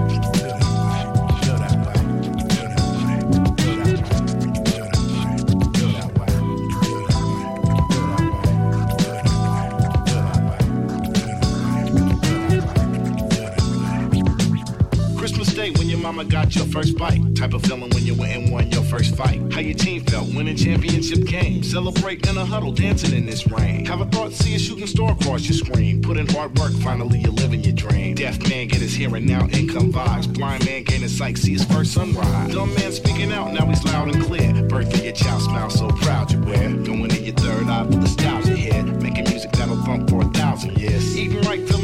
Mama got your first bite. Type of feeling when you went and won your first fight. How your team felt winning championship game. Celebrate in a huddle, dancing in this rain. Have a thought, see a shooting star across your screen. Put in hard work, finally you're living your dream. Deaf man get his hearing now, income vibes. Blind man gaining sight, see his first sunrise. Dumb man speaking out, now he's loud and clear. Birthday, your child smile so proud you wear. Going in your third eye for with nostalgia here. Making music that'll thump for a thousand years.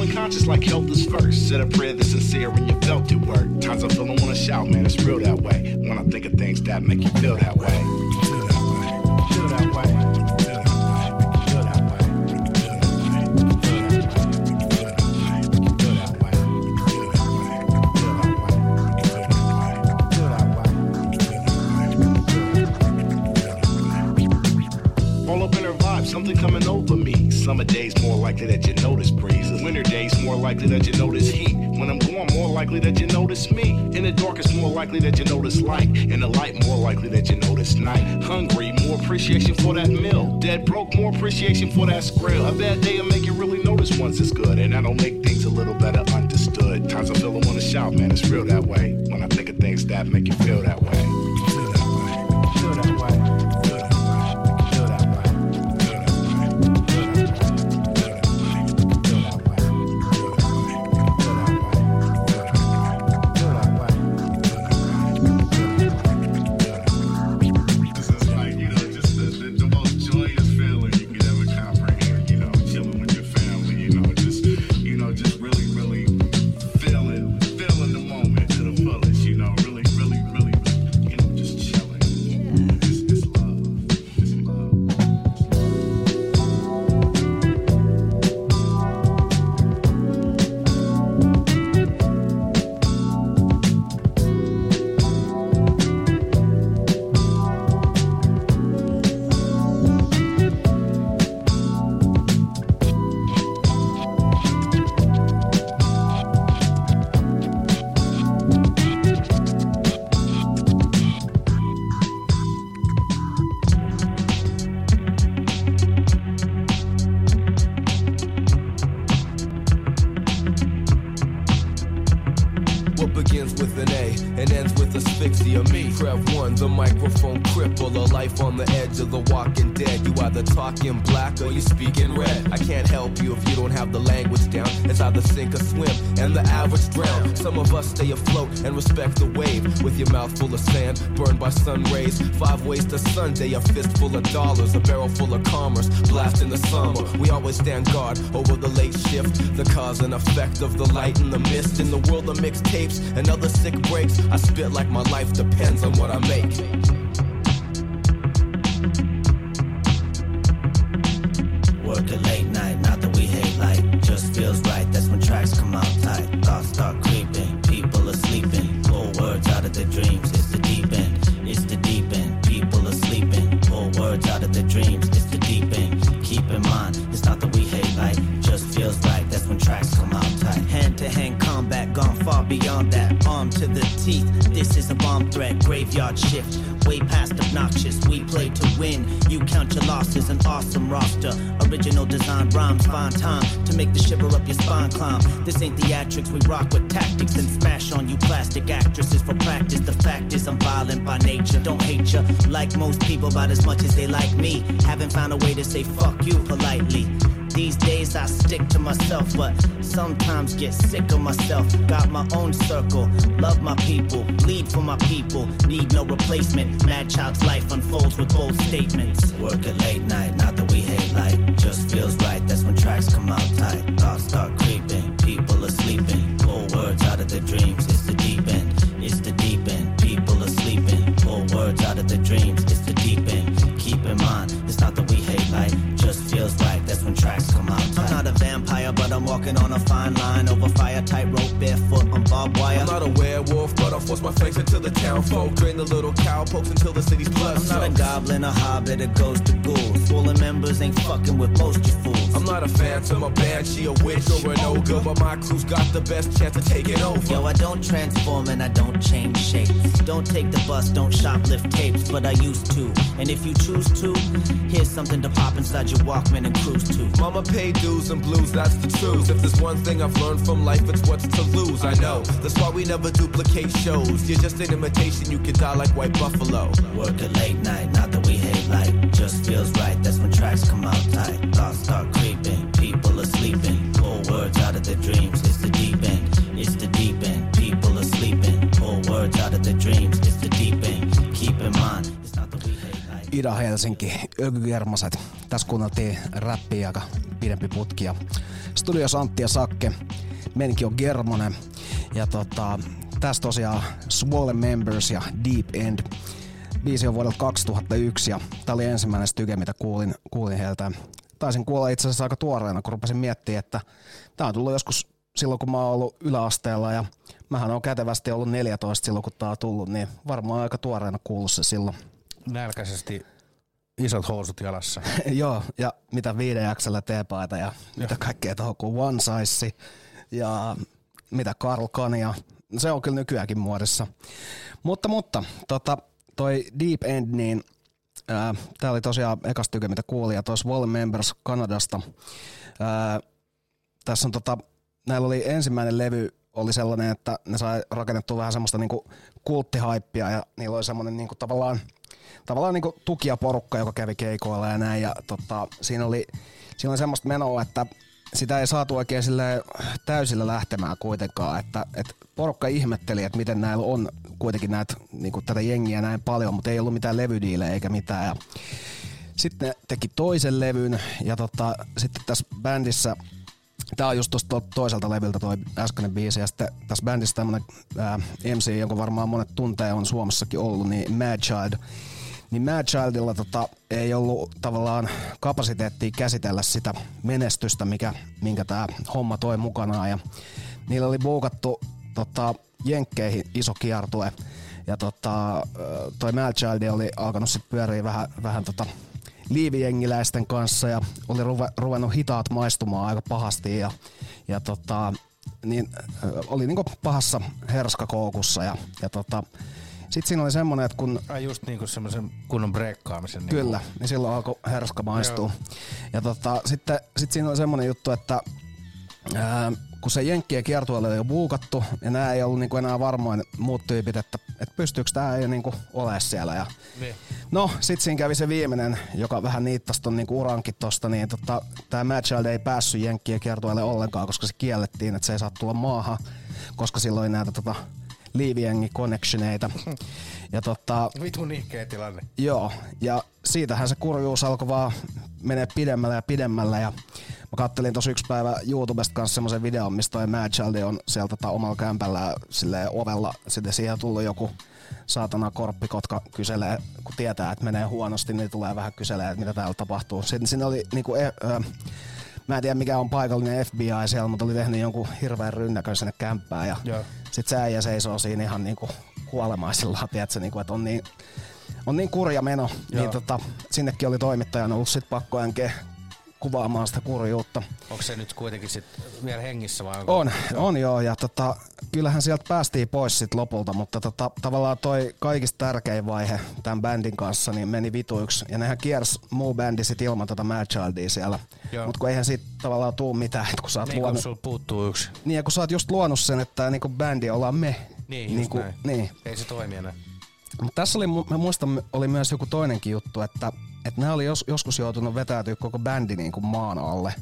Feeling conscious like health is first. Said a prayer that's sincere and you felt it work. Times I feel I wanna shout, man, it's real that way. When I think of things that make you feel that way. Feel that way. Feel that way. Something coming over me. Summer days more likely that you notice breezes. Winter days more likely that you notice heat. When I'm gone, more likely that you notice me. In the dark, it's more likely that you notice light. In the light, more likely that you notice night. Hungry, more appreciation for that meal. Dead broke, more appreciation for that skrill. A bad day will make you really notice once it's good, and that'll make things a little better understood. Times I feel I wanna shout, man, it's real that way. When I think of things that make you feel that way. Feel that way. Feel that way. Full of sand, burned by sun rays. Five ways to Sunday, a fistful of dollars, a barrel full of commerce, blast in the summer. We always stand guard over the late shift, the cause and effect of the light and the mist. In the world of mixtapes and other sick breaks, I spit like my life depends on what I make. To hand combat, gone far beyond that. Arm to the teeth, this is a bomb threat. Graveyard shift, way past obnoxious. We play to win, you count your losses. An awesome roster, original design rhymes, find time to make the shiver up your spine climb. This ain't theatrics, we rock with tactics and smash on you plastic actresses for practice. The fact is, I'm violent by nature. Don't hate ya like most people, about as much as they like me. Haven't found a way to say fuck you politely. These days I stick to myself, but sometimes get sick of myself. Got my own circle, love my people, bleed for my people, need no replacement. Mad child's life unfolds with bold statements. Work at late night, not that we hate light. Just feels right, that's when tracks come out tight. Thoughts start creeping, people are sleeping. Pull words out of their dreams, it's the deep end. It's the deep end, people are sleeping. Pull words out of their dreams, it's the deep end. Keep in mind, it's not that we hate light. Tracks come out not a vampire, but I'm walking on a fine line over fire, tightrope, barefoot on barbed wire. I'm not a werewolf, but I'll force my flanks into the town folk. Drain the little cow pokes until the city's blood I'm not a goblin, a hobbit, a ghost, a ghoul. Fallen members ain't fucking with most you fools. I'm not a phantom, a banshee, a witch, or an ogre, but my crew's got the best chance of taking over. Yo, I don't transform and I don't change shapes. Don't take the bus, don't shoplift tapes, but I used to. And if you choose to, here's something to pop inside your Walkman and cruise to. Mama paid dues and blues, that's the truth. If there's one thing I've learned from life, it's what's to lose. I know. That's why we never duplicate shows. You're just an imitation, you can die like White Buffalo. Work a late night, not that we hate light. Just feels right, that's when tracks come out tight. Thoughts start creeping, people are sleeping. Pull words out of their dreams, it's the deep end. It's the deep end, people are sleeping. Pull words out of their dreams, Ida-Helsinki, Ökygermaset. Tässä kuunneltiin räppiä aika pidempi putki. Ja Studios Antti ja Sakke, Menki on Germonen. Ja tota, tässä tosiaan Swollen Members ja Deep End. Biisi on vuodelta 2001 ja tää oli ensimmäinen styke, mitä kuulin, kuulin heiltä. Taisin kuulla itse asiassa aika tuoreena, kun rupesin miettimään, että tää on tullut joskus silloin, kun mä oon ollut yläasteella ja mähän on kätevästi ollut 14 silloin, kun tää on tullut, niin varmaan aika tuoreena kuullut se silloin. Nälkäisesti isot housut jalassa. Joo, ja mitä viiden jaksella teepaita ja mitä kaikkea tuohon kuin One Size ja mitä Karl Kania. Se on kyllä nykyäänkin muodissa. Mutta, mutta tota, toi Deep End, niin ää, tää oli tosiaan ekas tyke, mitä kuuli, ja tuossa Wall Members Kanadasta. Ää, tässä on tota, näillä oli ensimmäinen levy, oli sellainen, että ne sai rakennettua vähän semmoista niinku kulttihaippia ja niillä oli semmoinen niinku tavallaan, tavallaan niinku tukia porukka, joka kävi keikoilla ja näin. Ja tota, siinä, oli, siinä oli semmoista menoa, että sitä ei saatu oikein sille täysillä lähtemään kuitenkaan, että, että porukka ihmetteli, että miten näillä on kuitenkin näitä, niinku tätä jengiä näin paljon, mutta ei ollut mitään levydiilejä eikä mitään. Ja sitten ne teki toisen levyn ja tota, sitten tässä bändissä Tää on just tuosta toiselta levyltä toi äskeinen biisi ja sitten tässä bändissä tämmönen ää, MC, jonka varmaan monet tuntee on Suomessakin ollut, niin Mad Child. Niin Mad Childilla tota, ei ollut tavallaan kapasiteettia käsitellä sitä menestystä, mikä, minkä tämä homma toi mukanaan. Ja niillä oli buukattu tota, Jenkkeihin iso kiertue. Ja tota, toi Mad Child oli alkanut sitten pyöriä vähän, vähän tota, liivijengiläisten kanssa ja oli ruve, ruvennut hitaat maistumaan aika pahasti ja, ja tota, niin, oli niinku pahassa herskakoukussa ja, ja tota, sitten siinä oli semmonen, että kun Ai just niinku semmoisen kunnon breikkaamisen. Niinku. Kyllä, niin silloin alkoi herska maistua. Ja tota, sitten sit siinä oli semmoinen juttu, että ää, kun se Jenkkien kiertueelle oli jo buukattu, ja nämä ei ollut niinku enää varmoin muut tyypit, että, että pystyykö tämä ei niinku ole siellä. Ja, Niin. no, sit siinä kävi se viimeinen, joka vähän niittasi ton niinku urankin tosta, niin tota, tämä Mad Child ei päässyt Jenkkien kiertueelle ollenkaan, koska se kiellettiin, että se ei saa tulla maahan, koska silloin näitä tota, liivijengi connectioneita. Ja tota, Vitun ihkeä tilanne. Joo, ja siitähän se kurjuus alkoi vaan menee pidemmälle ja pidemmälle. Ja mä kattelin tossa yksi päivä YouTubesta kanssa semmoisen videon, missä toi Mad Child on siellä tota omalla kämpällä silleen ovella. Sitten siihen tullut joku saatana korppikotka kyselee, kun tietää, että menee huonosti, niin tulee vähän kyselee, että mitä täällä tapahtuu. Sitten siinä oli niinku, e, ö, mä en tiedä mikä on paikallinen FBI siellä, mutta oli tehnyt jonkun hirveän rynnäkön sinne kämppään. Ja Joo. sit se äijä seisoo siinä ihan niinku kuolemaisillaan, tiedätkö, niinku, että on niin, on niin kurja meno, Joo. niin tota, sinnekin oli toimittajan ollut sit pakko enke kuvaamaan sitä kurjuutta. Onko se nyt kuitenkin sit vielä hengissä vai onko? On, on joo, ja tota, kyllähän sieltä päästiin pois sit lopulta, mutta tota, tavallaan toi kaikista tärkein vaihe tämän bändin kanssa niin meni vituiksi, ja nehän kiersi muu bändi sit ilman tota Mad Childia siellä, Joo. mutta kun eihän siitä tavallaan tuu mitään, että kun sä oot Niin kun luonut, sulla puuttuu yksi. niin ja kun sä oot just luonut sen, että niinku bändi ollaan me, Niin, just niinku, näin. niin, Ei se toimi enää. mutta tässä oli, mä muistan, oli myös joku toinenkin juttu, että, että nämä oli jos, joskus joutunut vetäytyä koko bändi niin kuin maan alle,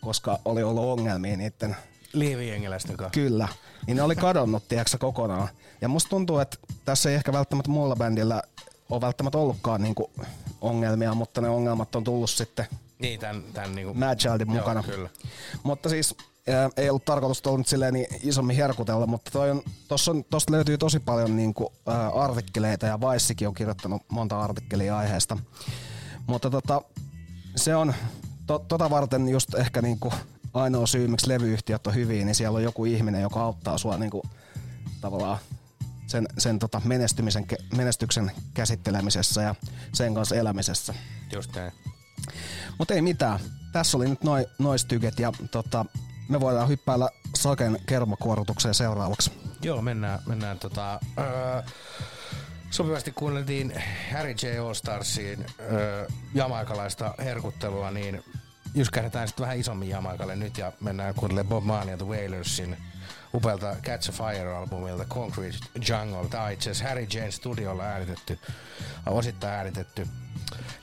koska oli ollut ongelmia niiden Liivijengiläisten kanssa. Kyllä. Niin ne oli kadonnut, tiedätkö, kokonaan. Ja musta tuntuu, että tässä ei ehkä välttämättä muulla bändillä ole välttämättä ollutkaan niinku ongelmia, mutta ne ongelmat on tullut sitten Niin, tän, tän niinku... Mad Childin Joo, mukana. kyllä. Mutta siis ei ollut tarkoitus tuolla nyt silleen niin isommin herkutella, mutta toi on, tossa on, tosta löytyy tosi paljon niinku, ää, artikkeleita ja Vaissikin on kirjoittanut monta artikkelia aiheesta. Mutta tota, se on to, tota varten just ehkä niinku ainoa syy, miksi levyyhtiöt on hyviä, niin siellä on joku ihminen, joka auttaa sua niinku, tavallaan sen, sen tota menestymisen, menestyksen käsittelemisessä ja sen kanssa elämisessä. Just näin. Mutta ei mitään. Tässä oli nyt noi, noistyket ja tota, me voidaan hyppäillä Saken kermakuorutukseen seuraavaksi. Joo, mennään, mennään tota, öö, sopivasti kuunneltiin Harry J. All-Starsiin öö, jamaikalaista herkuttelua, niin jyskähdetään sitten vähän isommin jamaikalle nyt ja mennään kuuntelemaan Bob Marley ja The Wailersin upealta Catch a Fire-albumilta Concrete Jungle. Tämä on itse asiassa Harry Jane studiolla äänitetty, osittain äänitetty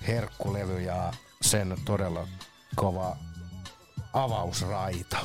herkkulevy ja sen todella kova avausraita.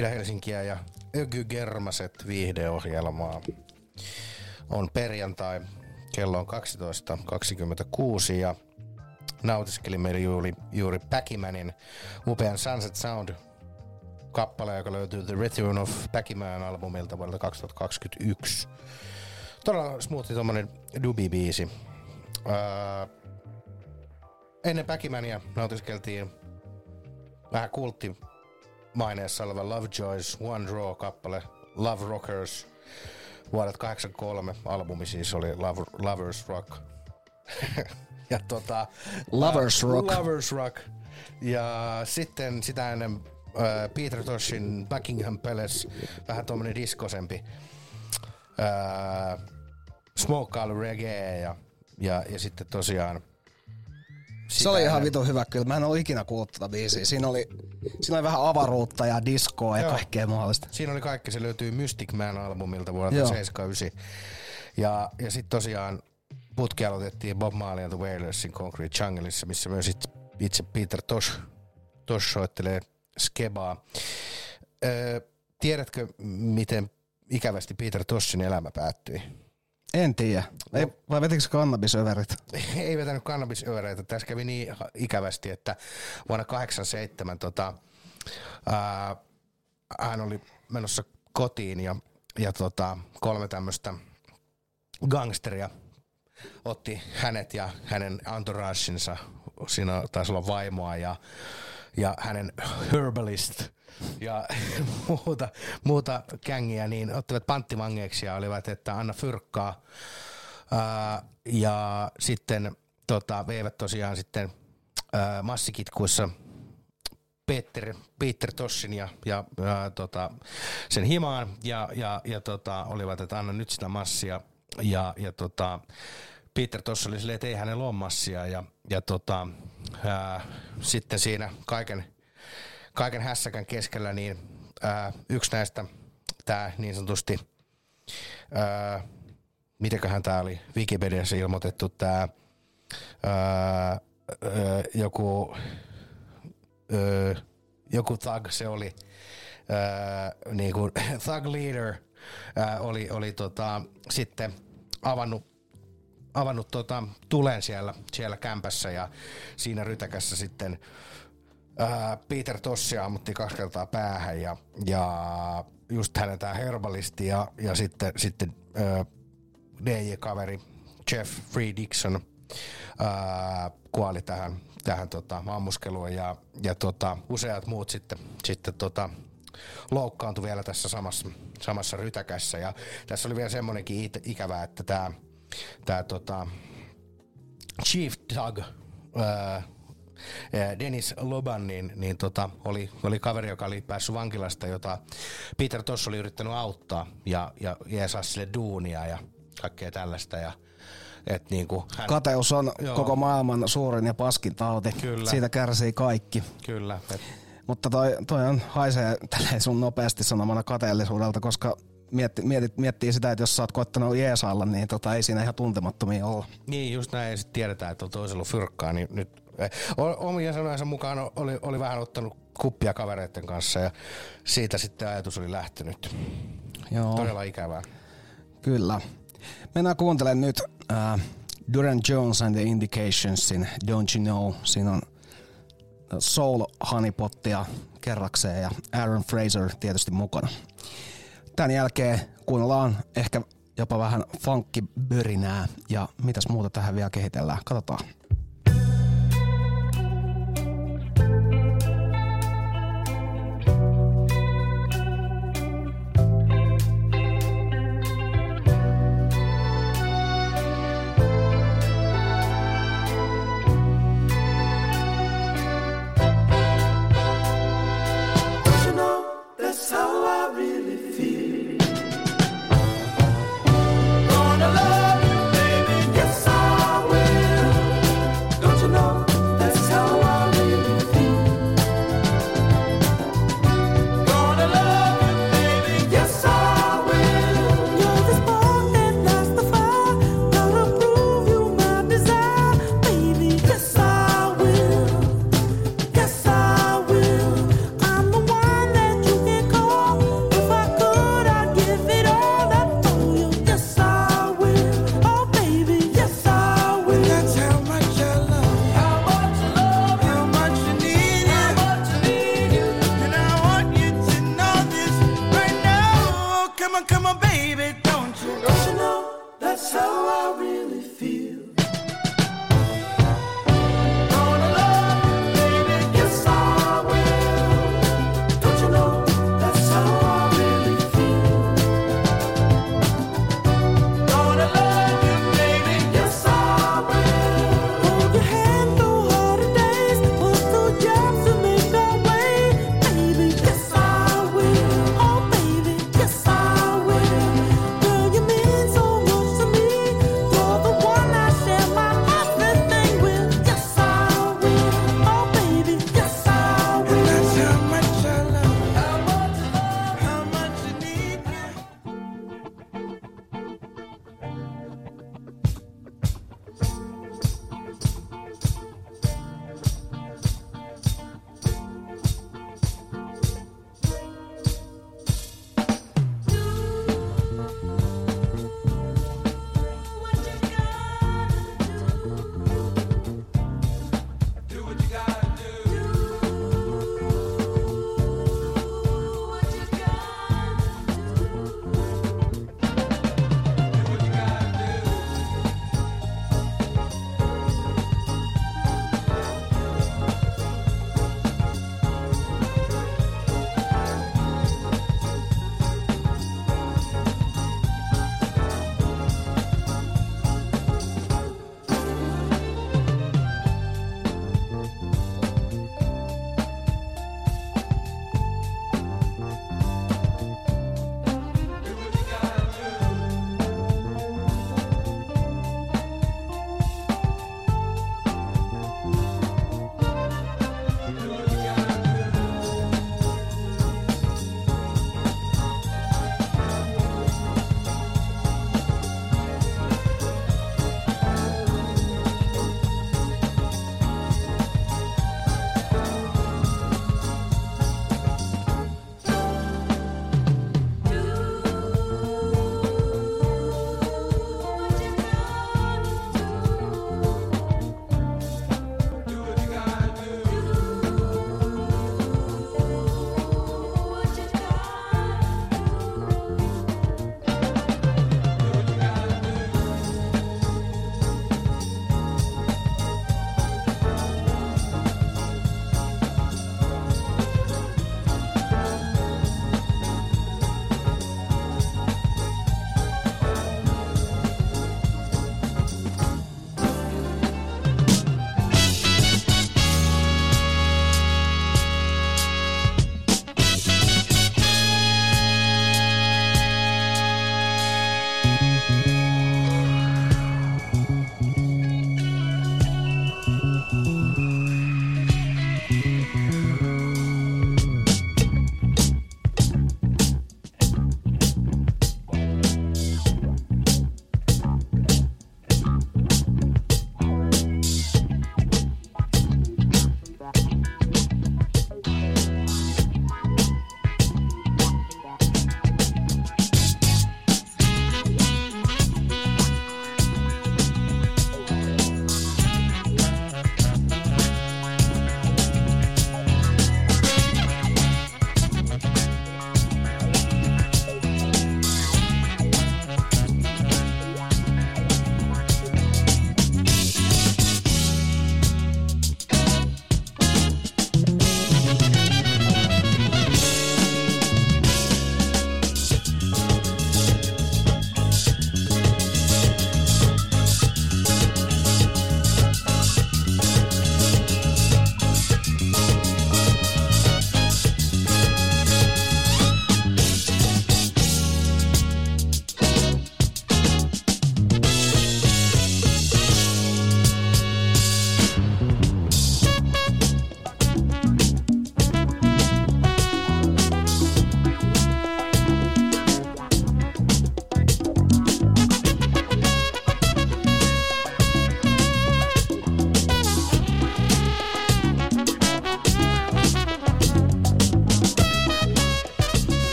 Itä-Helsinkiä ja Öky Germaset viihdeohjelmaa. On perjantai, kello on 12.26 ja nautiskelimme juuri, juuri Päkimänin upean Sunset Sound kappale, joka löytyy The Return of Päkimään albumilta vuodelta 2021. Todella smoothi tommonen dubi-biisi. Öö, ennen Päkimäniä nautiskeltiin vähän kultti maineessa oleva Lovejoy's One Draw-kappale Love Rockers vuodet 83 albumi siis oli Love, Lovers Rock. ja tota, Lovers äh, Rock. Lovers Rock. Ja sitten sitä ennen äh, Peter Toshin Buckingham Palace, vähän tommonen diskosempi. Äh, Smoke reggae ja, ja, ja sitten tosiaan Se oli ihan vitu hyvä kyllä. Mä en ollut ikinä kuullut tätä biisiä. Siinä oli, siinä oli vähän avaruutta ja diskoa ja Joo. kaikkea mahdollista. Siinä oli kaikki, se löytyy Mystic Man-albumilta vuodelta Joo. 79. Ja, ja sitten tosiaan putki aloitettiin Bob Marley and the Wailersin Concrete Jungleissa, missä myös itse, itse Peter Tosh, Tosh soittelee skebaa. Öö, tiedätkö, miten ikävästi Peter Toshin elämä päättyi? En tiedä. Ei, vai vetikö kannabisöverit? ei vetänyt kannabisövereitä. Tässä kävi niin ikävästi, että vuonna 87 tota, ää, hän oli menossa kotiin ja, ja tota, kolme tämmöistä gangsteria otti hänet ja hänen entouragensa, siinä taisi olla vaimoa ja, ja hänen herbalist ja muuta, muuta kängiä, niin ottivat panttivangeiksi ja olivat, että anna fyrkkaa. Ää, ja sitten tota, veivät tosiaan sitten ää, massikitkuissa Peter, Peter Tossin ja, ja, ja tota, sen himaan ja, ja, ja tota, olivat, että anna nyt sitä massia. Ja, ja tota, Peter Toss oli silleen, että ei hänellä ole massia. Ja, ja tota, ää, sitten siinä kaiken, kaiken hässäkän keskellä niin ää, yksi näistä, tämä niin sanotusti, ää, mitenköhän tämä oli Wikipediassa ilmoitettu, tämä joku joku thug se oli, öö, niin kuin thug leader öö, oli, oli tota, sitten avannut, avannut tota, tulen siellä, siellä kämpässä ja siinä rytäkässä sitten Peter Tossi ammutti kaksi kertaa päähän ja, ja just hänen tämä herbalisti ja, ja sitten, sitten öö, DJ-kaveri Jeff Free Dixon ää, kuoli tähän, tähän tota, ammuskeluun ja, ja tota, useat muut sitten, sitten tota, loukkaantui vielä tässä samassa, samassa rytäkässä. Ja tässä oli vielä semmoinenkin ikävä, että tämä tota, Chief Doug, ää, Dennis Loban, niin, niin tota, oli, oli kaveri, joka oli päässyt vankilasta, jota Peter Toss oli yrittänyt auttaa ja, ja jeesaa sille duunia ja kaikkea tällaista. Ja, et niinku hän, Kateus on Joo. koko maailman suurin ja paskin tauti. Kyllä. Siitä kärsii kaikki. Kyllä. Et, Mutta toi, toi on haisee tälleen sun nopeasti sanomana kateellisuudelta, koska mietti, mietit, miettii sitä, että jos sä oot koittanut jeesailla, niin tota, ei siinä ihan tuntemattomia olla. niin, just näin. Ja sitten tiedetään, että on toisella fyrkkaa, niin nyt eh, omien sanojensa mukaan oli, oli vähän ottanut kuppia kavereiden kanssa ja siitä sitten ajatus oli lähtenyt. Joo. Todella ikävää. Kyllä. Mennään kuuntelemaan nyt äh, Duran Jones and the Indicationsin Don't You Know. Siinä on Soul Honeypottia kerrakseen ja Aaron Fraser tietysti mukana. Tämän jälkeen kuunnellaan ehkä jopa vähän funkkibörinää ja mitäs muuta tähän vielä kehitellään. Katsotaan.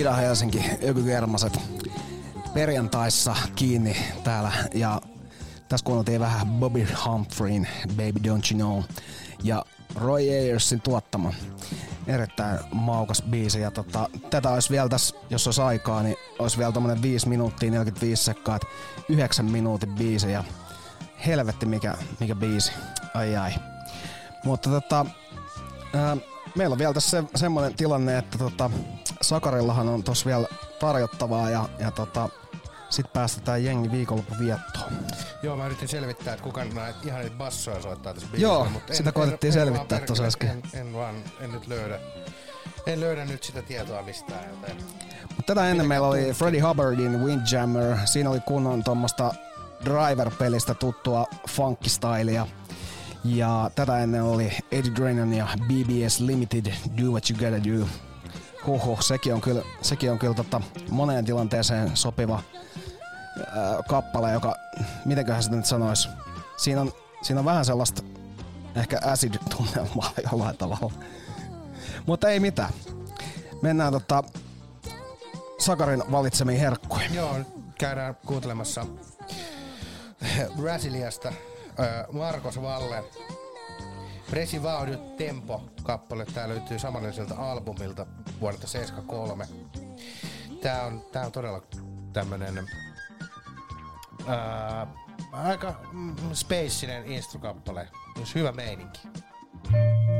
Ida-Helsinki, Ökykermaset perjantaissa kiinni täällä. Ja tässä kuunneltiin vähän Bobby Humphreyn Baby Don't You Know ja Roy Ayersin tuottama. Erittäin maukas biisi ja tota, tätä olisi vielä tässä, jos olisi aikaa, niin olisi vielä tommonen 5 minuuttia 45 sekkaa, että 9 minuutin biisi ja helvetti mikä, mikä biisi, ai ai. Mutta tota, ää, meillä on vielä tässä se, semmoinen tilanne, että tota, Sakarillahan on tossa vielä tarjottavaa ja, ja tota, sit päästetään jengi viikonloppu viettoon. Joo, mä yritin selvittää, että kuka näitä ihan niitä bassoja soittaa tässä Joo, mutta sitä koetettiin en, selvittää en, tuossa äsken. En, en, vaan, en nyt löydä. En löydä nyt sitä tietoa mistään, joten... Mut tätä ennen meillä oli Freddie Hubbardin Windjammer. Siinä oli kunnon tuommoista Driver-pelistä tuttua funkistylia. Ja tätä ennen oli Eddie Drennan ja BBS Limited Do What You Gotta Do. Huhu, sekin on kyllä, sekin on kyllä tota moneen tilanteeseen sopiva ää, kappale, joka, mitenköhän sitä nyt sanois, siinä on, siinä on vähän sellaista ehkä acid-tunnelmaa jollain tavalla. Mutta ei mitään. Mennään tota Sakarin valitsemiin herkkuihin. Joo, käydään kuuntelemassa Brasiliasta Marcos Valle. Presi Vaudio Tempo kappale. Tää löytyy samanlaiselta albumilta vuodelta 73. Tää on, tää on todella tämmönen ää, aika mm, spacinen instrukappale. Jos hyvä meininki. Thank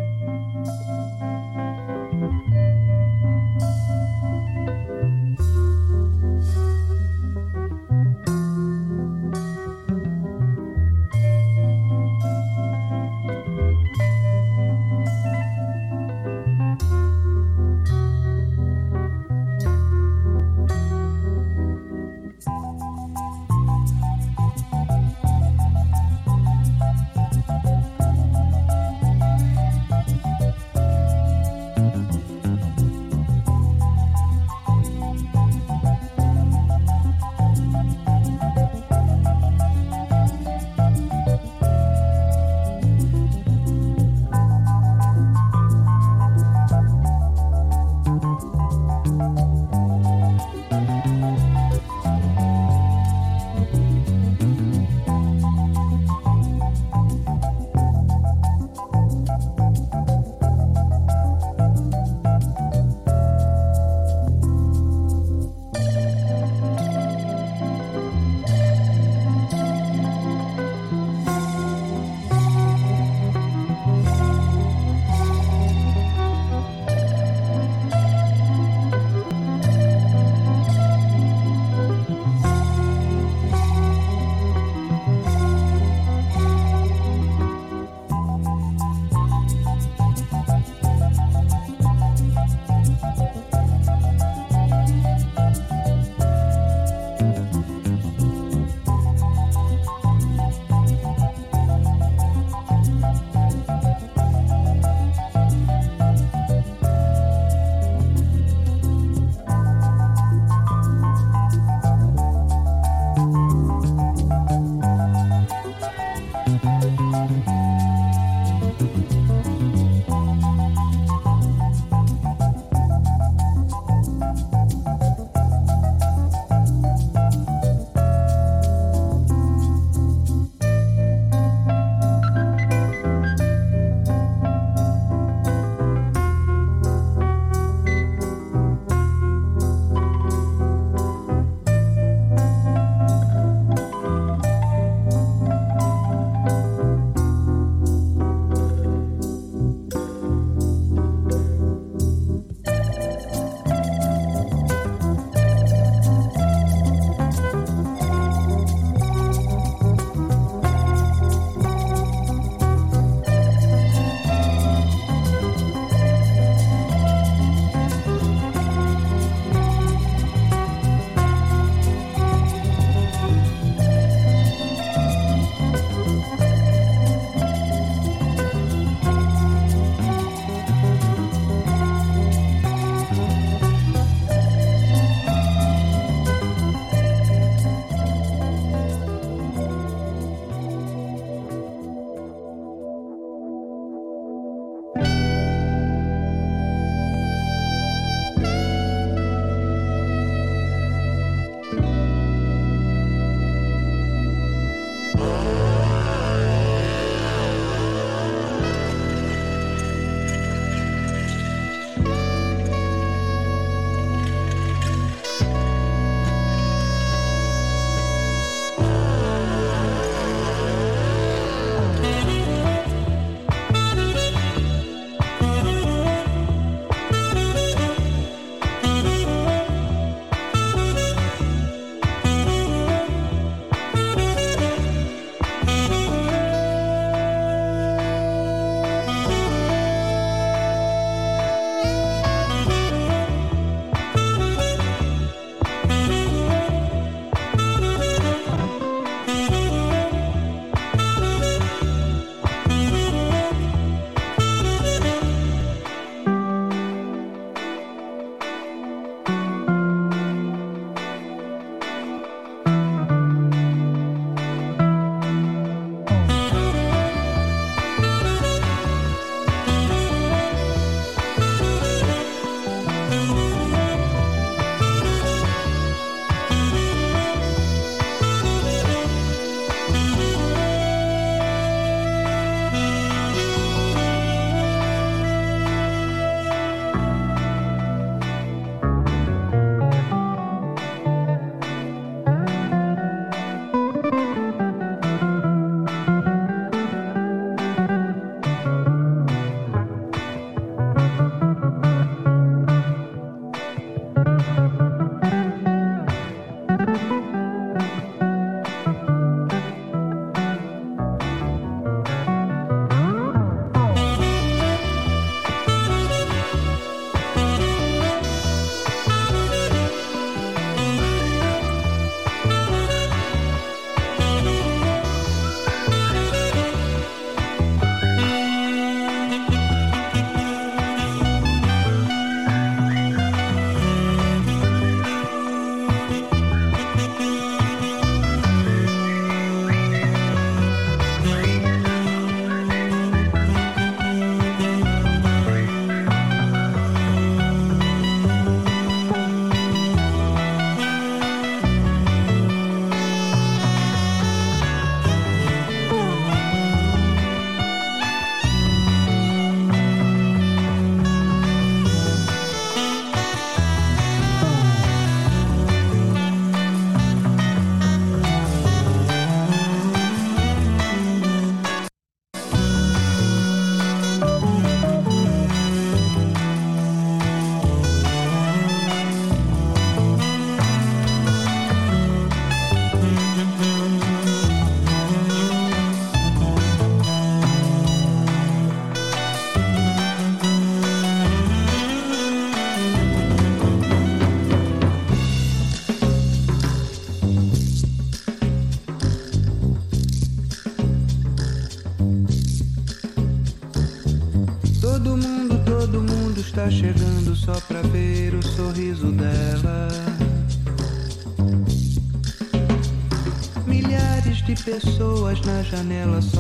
janela só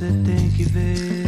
você tem que ver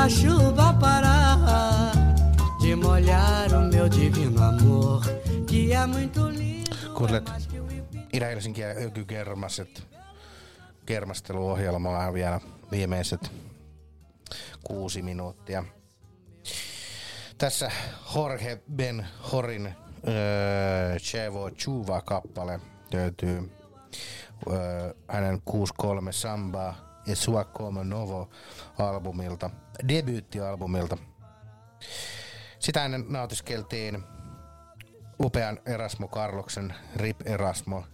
pra chuva parar de molhar o meu divino amor, que é muito lindo. Kuuntelet Itä-Helsinkiä ökykermaset kermasteluohjelmaa on vielä viimeiset kuusi minuuttia. Tässä Jorge Ben Horin öö, Chevo Chuva-kappale löytyy öö, hänen 63 Samba Sua Como Novo albumilta, debyyttialbumilta. Sitä ennen nautiskeltiin upean Erasmo Carloksen Rip Erasmo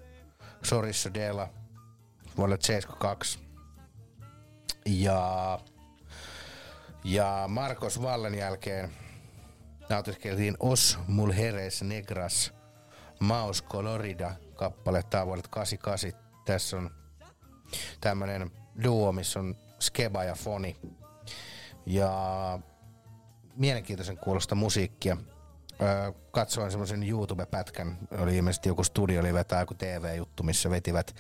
Sorissa Dela vuodelle 72. Ja, ja Marcos Vallen jälkeen nautiskeltiin Os Mulheres Negras Maus Colorida kappale. On vuodelta 88. Tässä on tämmönen duo, missä on Skeba ja Foni. Ja mielenkiintoisen kuulosta musiikkia. Öö, katsoin semmoisen YouTube-pätkän, oli ilmeisesti joku studio, oli vetää joku TV-juttu, missä vetivät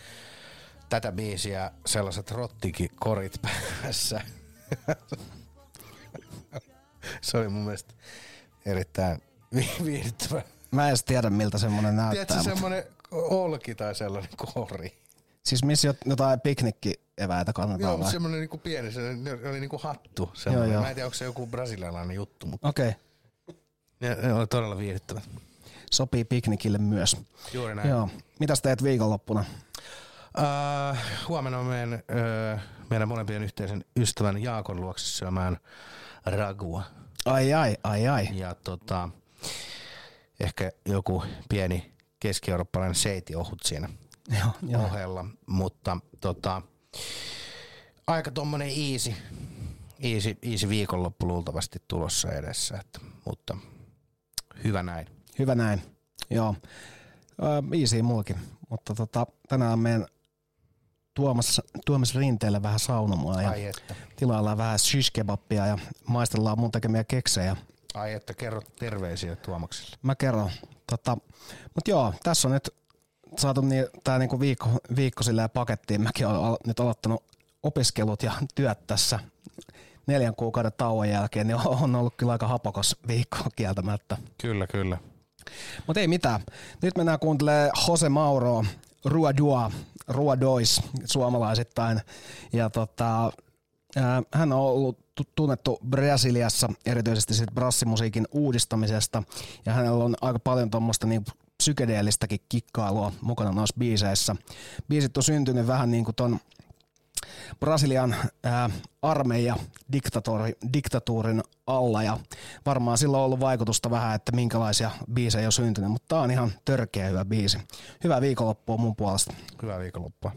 tätä biisiä sellaiset rottikorit päässä. Se oli mun mielestä erittäin vi- viihdyttävä. Mä en edes tiedä, miltä semmonen näyttää. Tiedätkö mutta- semmonen olki tai sellainen kori? Siis missä jot- jotain piknikki-eväitä kannetaan Joo, vai? semmonen niinku pieni, se oli niinku hattu. Joo, joo. Mä en tiedä, onko se joku brasilialainen juttu, mutta Okei. ne, ne oli todella viihdyttävät. Sopii piknikille myös. Juuri näin. Joo. Mitäs teet viikonloppuna? Uh, huomenna mä menen uh, meidän molempien yhteisen ystävän Jaakon luokse syömään ragua. Ai ai, ai ai. Ja tota, ehkä joku pieni keski-eurooppalainen seitiohut siinä Joo, joo. ohella. Mutta tota, aika tommonen easy, easy, easy viikonloppu luultavasti tulossa edessä. Että, mutta hyvä näin. Hyvä näin. Joo. Easy mullakin. Mutta tota, tänään meidän Tuomas, Tuomas Rinteelle vähän saunomaa ja Ai että. tilaillaan vähän shish kebappia ja maistellaan mun tekemiä keksejä. Ai että kerro terveisiä Tuomakselle. Mä kerron. Tota, mutta joo, tässä on nyt saatu niin, tää niinku viikko, viikko silleen pakettiin. Mäkin olen al- nyt aloittanut opiskelut ja työt tässä neljän kuukauden tauon jälkeen, niin on ollut kyllä aika hapokos viikko kieltämättä. Kyllä, kyllä. Mutta ei mitään. Nyt mennään kuuntelemaan Jose Mauro, Rua Dua, Rua Dois suomalaisittain. Ja tota, hän on ollut tu- tunnettu Brasiliassa erityisesti sit brassimusiikin uudistamisesta. Ja hänellä on aika paljon tuommoista niin psykedeellistäkin kikkailua mukana noissa biiseissä. Biisit on syntynyt vähän niin kuin ton Brasilian ää, armeija diktatori, diktatuurin alla ja varmaan sillä on ollut vaikutusta vähän, että minkälaisia biisejä on syntynyt, mutta tää on ihan törkeä hyvä biisi. Hyvää viikonloppua mun puolesta. Hyvää viikonloppua.